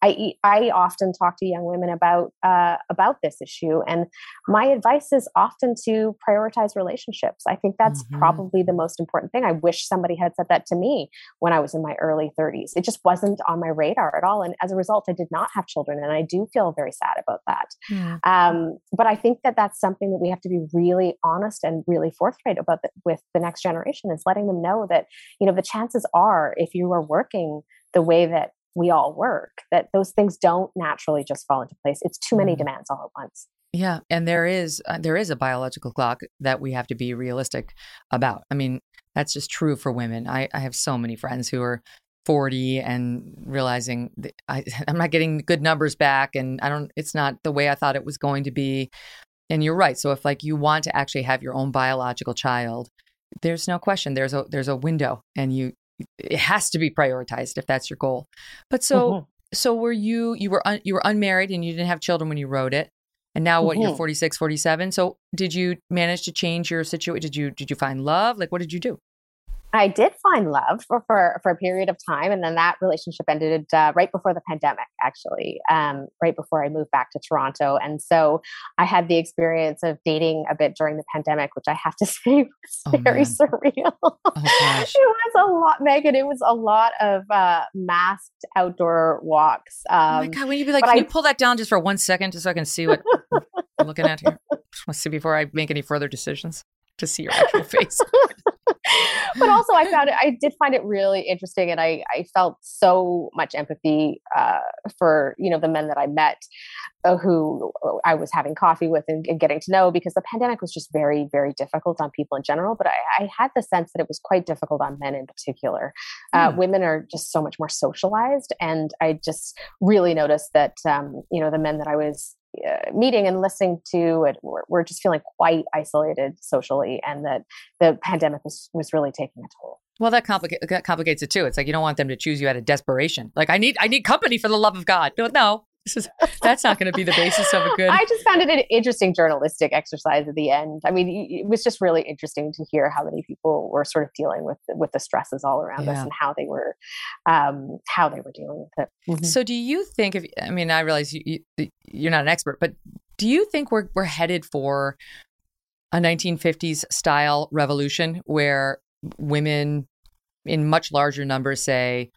I I often talk to young women about uh, about this issue, and my advice is often to prioritize relationships. I think that's mm-hmm. probably the most important thing. I wish somebody had said that to me when I was in my early 30s. It just wasn't on my radar at all, and as a result, I did not have children, and I do feel very sad about that. Yeah. Um, but I think that that's something that we have to be really honest and really forthright about the, with the next generation is letting them know that you know the chances are if you are working the way that we all work that those things don't naturally just fall into place. It's too many mm. demands all at once. Yeah and there is uh, there is a biological clock that we have to be realistic about. I mean that's just true for women. I, I have so many friends who are 40 and realizing I, i'm not getting good numbers back and i don't it's not the way i thought it was going to be. And you're right so if like you want to actually have your own biological child there's no question there's a there's a window and you it has to be prioritized if that's your goal. But so mm-hmm. so were you you were un, you were unmarried and you didn't have children when you wrote it. And now what mm-hmm. you're 46, 47. So did you manage to change your situation? Did you did you find love? Like what did you do? I did find love for, for, for a period of time. And then that relationship ended uh, right before the pandemic, actually, um, right before I moved back to Toronto. And so I had the experience of dating a bit during the pandemic, which I have to say was oh, very man. surreal. Oh, it was a lot, Megyn. It was a lot of uh, masked outdoor walks. Um, oh my um, God, when you be like, can I, you pull that down just for one second just so I can see what I'm looking at here? Just want to see before I make any further decisions to see your actual face but also I found it, I did find it really interesting. And I, I felt so much empathy uh, for, you know, the men that I met uh, who I was having coffee with and, and, getting to know because the pandemic was just very, very difficult on people in general. But I, I had the sense that it was quite difficult on men in particular. Uh, mm. Women are just so much more socialized. And I just really noticed that, um, you know, the men that I was uh, meeting and listening to it we're, we're, just feeling quite isolated socially and that the pandemic was, was really taking a toll. Well that, complica- that complicates it too. It's like you don't want them to choose you out of desperation. Like i need i need company for the love of god. No no this is that's not going to be the basis of a good. I just found it an interesting journalistic exercise at the end. I mean, it was just really interesting to hear how many people were sort of dealing with with the stresses all around yeah. us and how they were um, how they were dealing with it. Mm-hmm. So, do you think? If I mean, I realize you, you you're not an expert, but do you think we're we're headed for a 1950s style revolution where women in much larger numbers say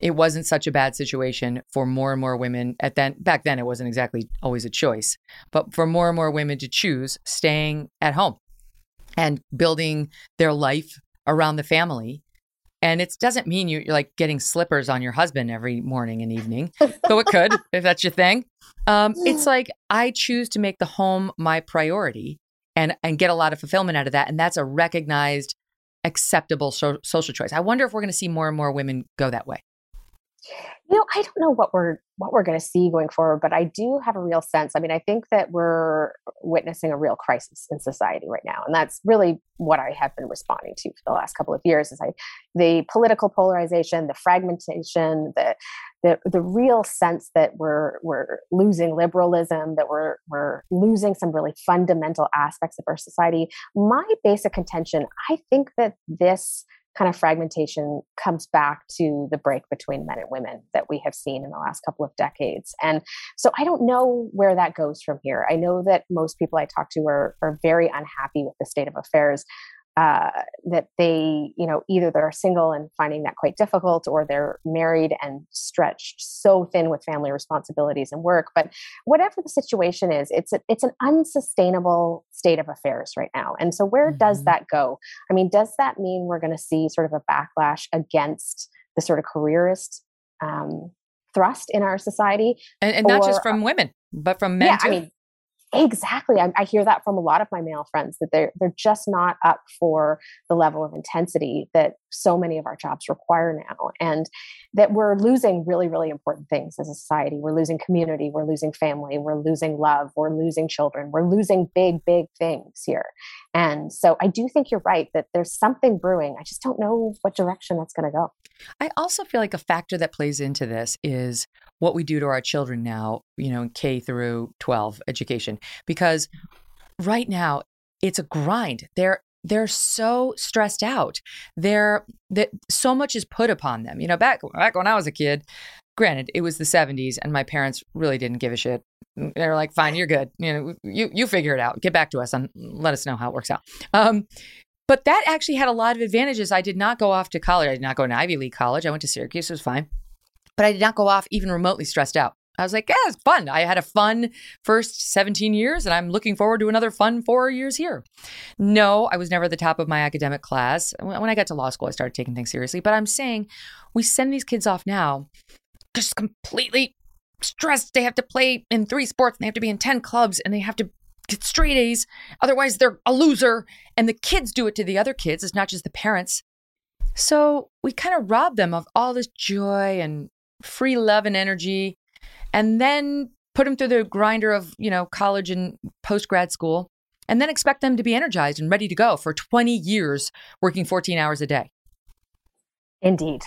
it wasn't such a bad situation for more and more women at then back then it wasn't exactly always a choice but for more and more women to choose staying at home and building their life around the family. And it doesn't mean you're like getting slippers on your husband every morning and evening though it could if that's your thing. Um, it's like i choose to make the home my priority and and get a lot of fulfillment out of that and that's a recognized acceptable so- social choice. I wonder if we're going to see more and more women go that way you know, I don't know what we're what we're going to see going forward, but I do have a real sense. I mean, I think that we're witnessing a real crisis in society right now, and that's really what I have been responding to for the last couple of years. Is I the political polarization, the fragmentation, the the the real sense that we're we're losing liberalism, that we're we're losing some really fundamental aspects of our society. My basic contention, I think that this kind of fragmentation comes back to the break between men and women that we have seen in the last couple of decades. And so I don't know where that goes from here. I know that most people I talk to are, are very unhappy with the state of affairs uh, that they, you know, either they're single and finding that quite difficult, or they're married and stretched so thin with family responsibilities and work. But whatever the situation is, it's a, it's an unsustainable state of affairs right now. And so, where mm-hmm. does that go? I mean, does that mean we're going to see sort of a backlash against the sort of careerist um, thrust in our society, and, and not or, just from women, but from men yeah, too? I mean, Exactly. I, I, hear that from a lot of my male friends that they're they're just not up for the level of intensity that so many of our jobs require now, and that we're losing really really important things as a society. We're losing community. We're losing family. We're losing love. We're losing children. We're losing big big things here. And so I do think you're right that there's something brewing. I just don't know what direction that's going to go. I also feel like a factor that plays into this is what we do to our children now, you know, in K through 12 education because right now it's a grind. They're they're so stressed out. They're that so much is put upon them. You know, back back when I was a kid, granted, it was the 70s and my parents really didn't give a shit. They're like, "Fine, you're good. You know, you you figure it out. Get back to us and let us know how it works out." Um, but that actually had a lot of advantages. I did not go off to college. I did not go to Ivy League college. I went to Syracuse. It was fine but I did not go off even remotely stressed out. I was like, yeah, it's fun. I had a fun first 17 years, and I'm looking forward to another fun four years here. No, I was never at the top of my academic class. When I got to law school, I started taking things seriously. But I'm saying we send these kids off now just completely stressed. They have to play in three sports, and they have to be in 10 clubs, and they have to get straight A's. Otherwise, they're a loser. And the kids do it to the other kids. It's not just the parents. So we kind of rob them of all this joy and free love and energy, and then put them through the grinder of, you know, college and post grad school, and then expect them to be energized and ready to go for 20 years working 14 hours a day. Indeed.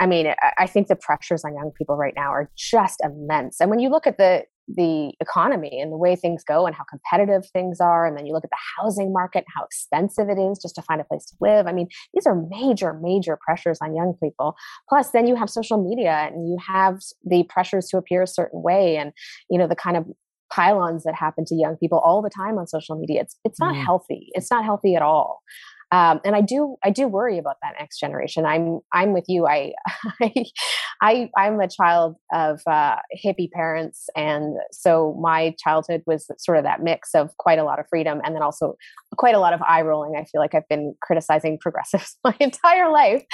I mean, I think the pressures on young people right now are just immense. And when you look at the the economy and the way things go and how competitive things are and then you look at the housing market how expensive it is just to find a place to live. I mean these are major major pressures on young people. Plus then you have social media and you have the pressures to appear a certain way and you know the kind of pile-ons that happen to young people all the time on social media. It's it's not mm. healthy. It's not healthy at all um, and I do I do worry about that next generation. I'm I'm with you. I I, I am a child of uh, hippie parents, and so my childhood was sort of that mix of quite a lot of freedom and then also quite a lot of eye rolling. I feel like I've been criticizing progressives my entire life.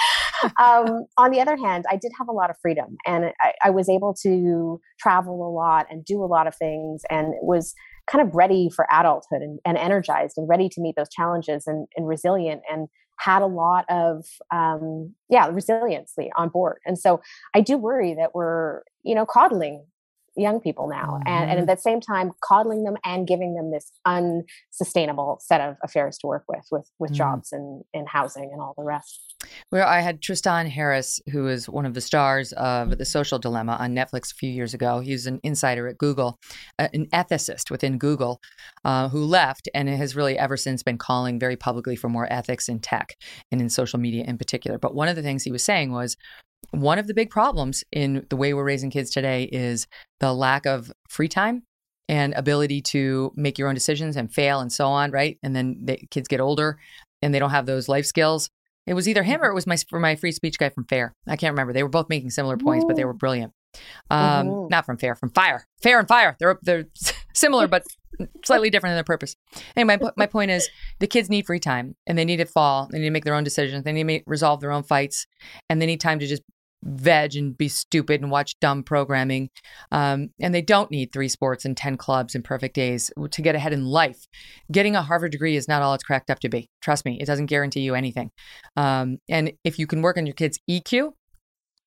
Um, on the other hand, I did have a lot of freedom, and I, I was able to travel a lot and do a lot of things, and it was kind of ready for adulthood and, and energized and ready to meet those challenges and, and resilient and had a lot of um, yeah resiliency on board. And so i do worry that we're you know coddling young people now mm-hmm. and, and, at mm-hmm. the same time coddling them and giving them this unsustainable set of affairs to work with with with mm-hmm. jobs and, and housing and all the rest well i had tristan harris who is one of the stars of the social dilemma on netflix a few years ago he's an insider at google uh, an ethicist within google uh, who left and has really ever since been calling very publicly for more ethics in tech and in social media in particular but one of the things he was saying was one of the big problems in the way we're raising kids today is the lack of free time and ability to make your own decisions and fail and so on, right? And then the kids get older and they don't have those life skills. It was either him or it was my for my free speech guy from Fair. I can't remember. They were both making similar points, but they were brilliant. Um, mm-hmm. Not from Fair, from Fire. Fair and Fire. They're they're similar, but slightly different in their purpose. Anyway, my, my point is the kids need free time and they need to fall. They need to make their own decisions. They need to make, resolve their own fights and they need time to just veg and be stupid and watch dumb programming. Um, and they don't need three sports and 10 clubs and perfect days to get ahead in life. Getting a Harvard degree is not all it's cracked up to be. Trust me, it doesn't guarantee you anything. Um, and if you can work on your kids' EQ,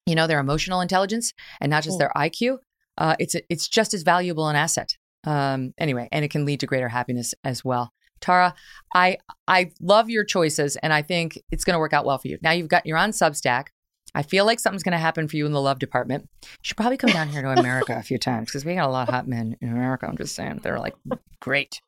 you know, their emotional intelligence and not just their IQ, uh, it's, it's just as valuable an asset. Um, anyway, and it can lead to greater happiness as well. Tara, I I love your choices, and I think it's going to work out well for you. Now you've got you're on Substack. I feel like something's going to happen for you in the love department. You should probably come down here to America a few times because we got a lot of hot men in America. I'm just saying they're like great,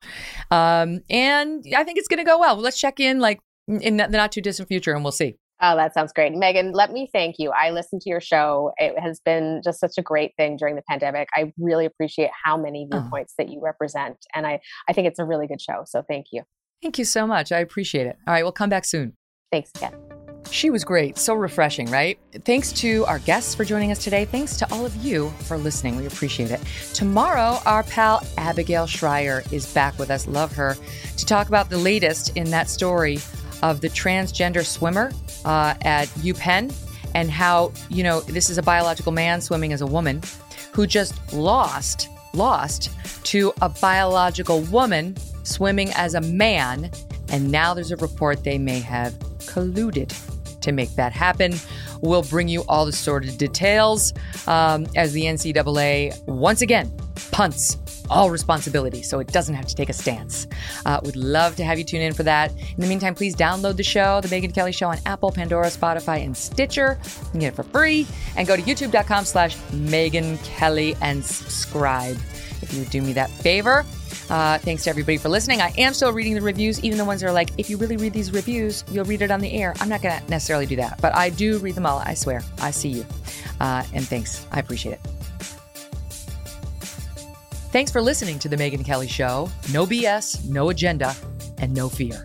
um, and I think it's going to go well. Let's check in like in the not too distant future, and we'll see. Oh, that sounds great. Megyn, let me thank you. I listened to your show. It has been just such a great thing during the pandemic. I really appreciate how many oh. viewpoints oh. that you represent. And I, I think it's a really good show. So thank you. Thank you so much. I appreciate it. All right, we'll come back soon. Thanks again. She was great. So refreshing, right? Thanks to our guests for joining us today. Thanks to all of you for listening. We appreciate it. Tomorrow, our pal Abigail Shrier is back with us. Love her to talk about the latest in that story of the transgender swimmer uh, at UPenn and how, you know, this is a biological man swimming as a woman who just lost, lost to a biological woman swimming as a man. And now there's a report they may have colluded to make that happen. We'll bring you all the sordid details um, as the NCAA once again punts all responsibility so it doesn't have to take a stance. Uh, would love to have you tune in for that. In the meantime, please download the show, The Megyn Kelly Show, on Apple, Pandora, Spotify, and Stitcher. You can get it for free. And go to youtube.com slash Megyn Kelly and subscribe if you would do me that favor. Uh, thanks to everybody for listening. I am still reading the reviews, even the ones that are like, if you really read these reviews, you'll read it on the air. I'm not going to necessarily do that, but I do read them all. I swear. I see you. Uh, and thanks. I appreciate it. Thanks for listening to The Megyn Kelly Show. No BS, no agenda, and no fear.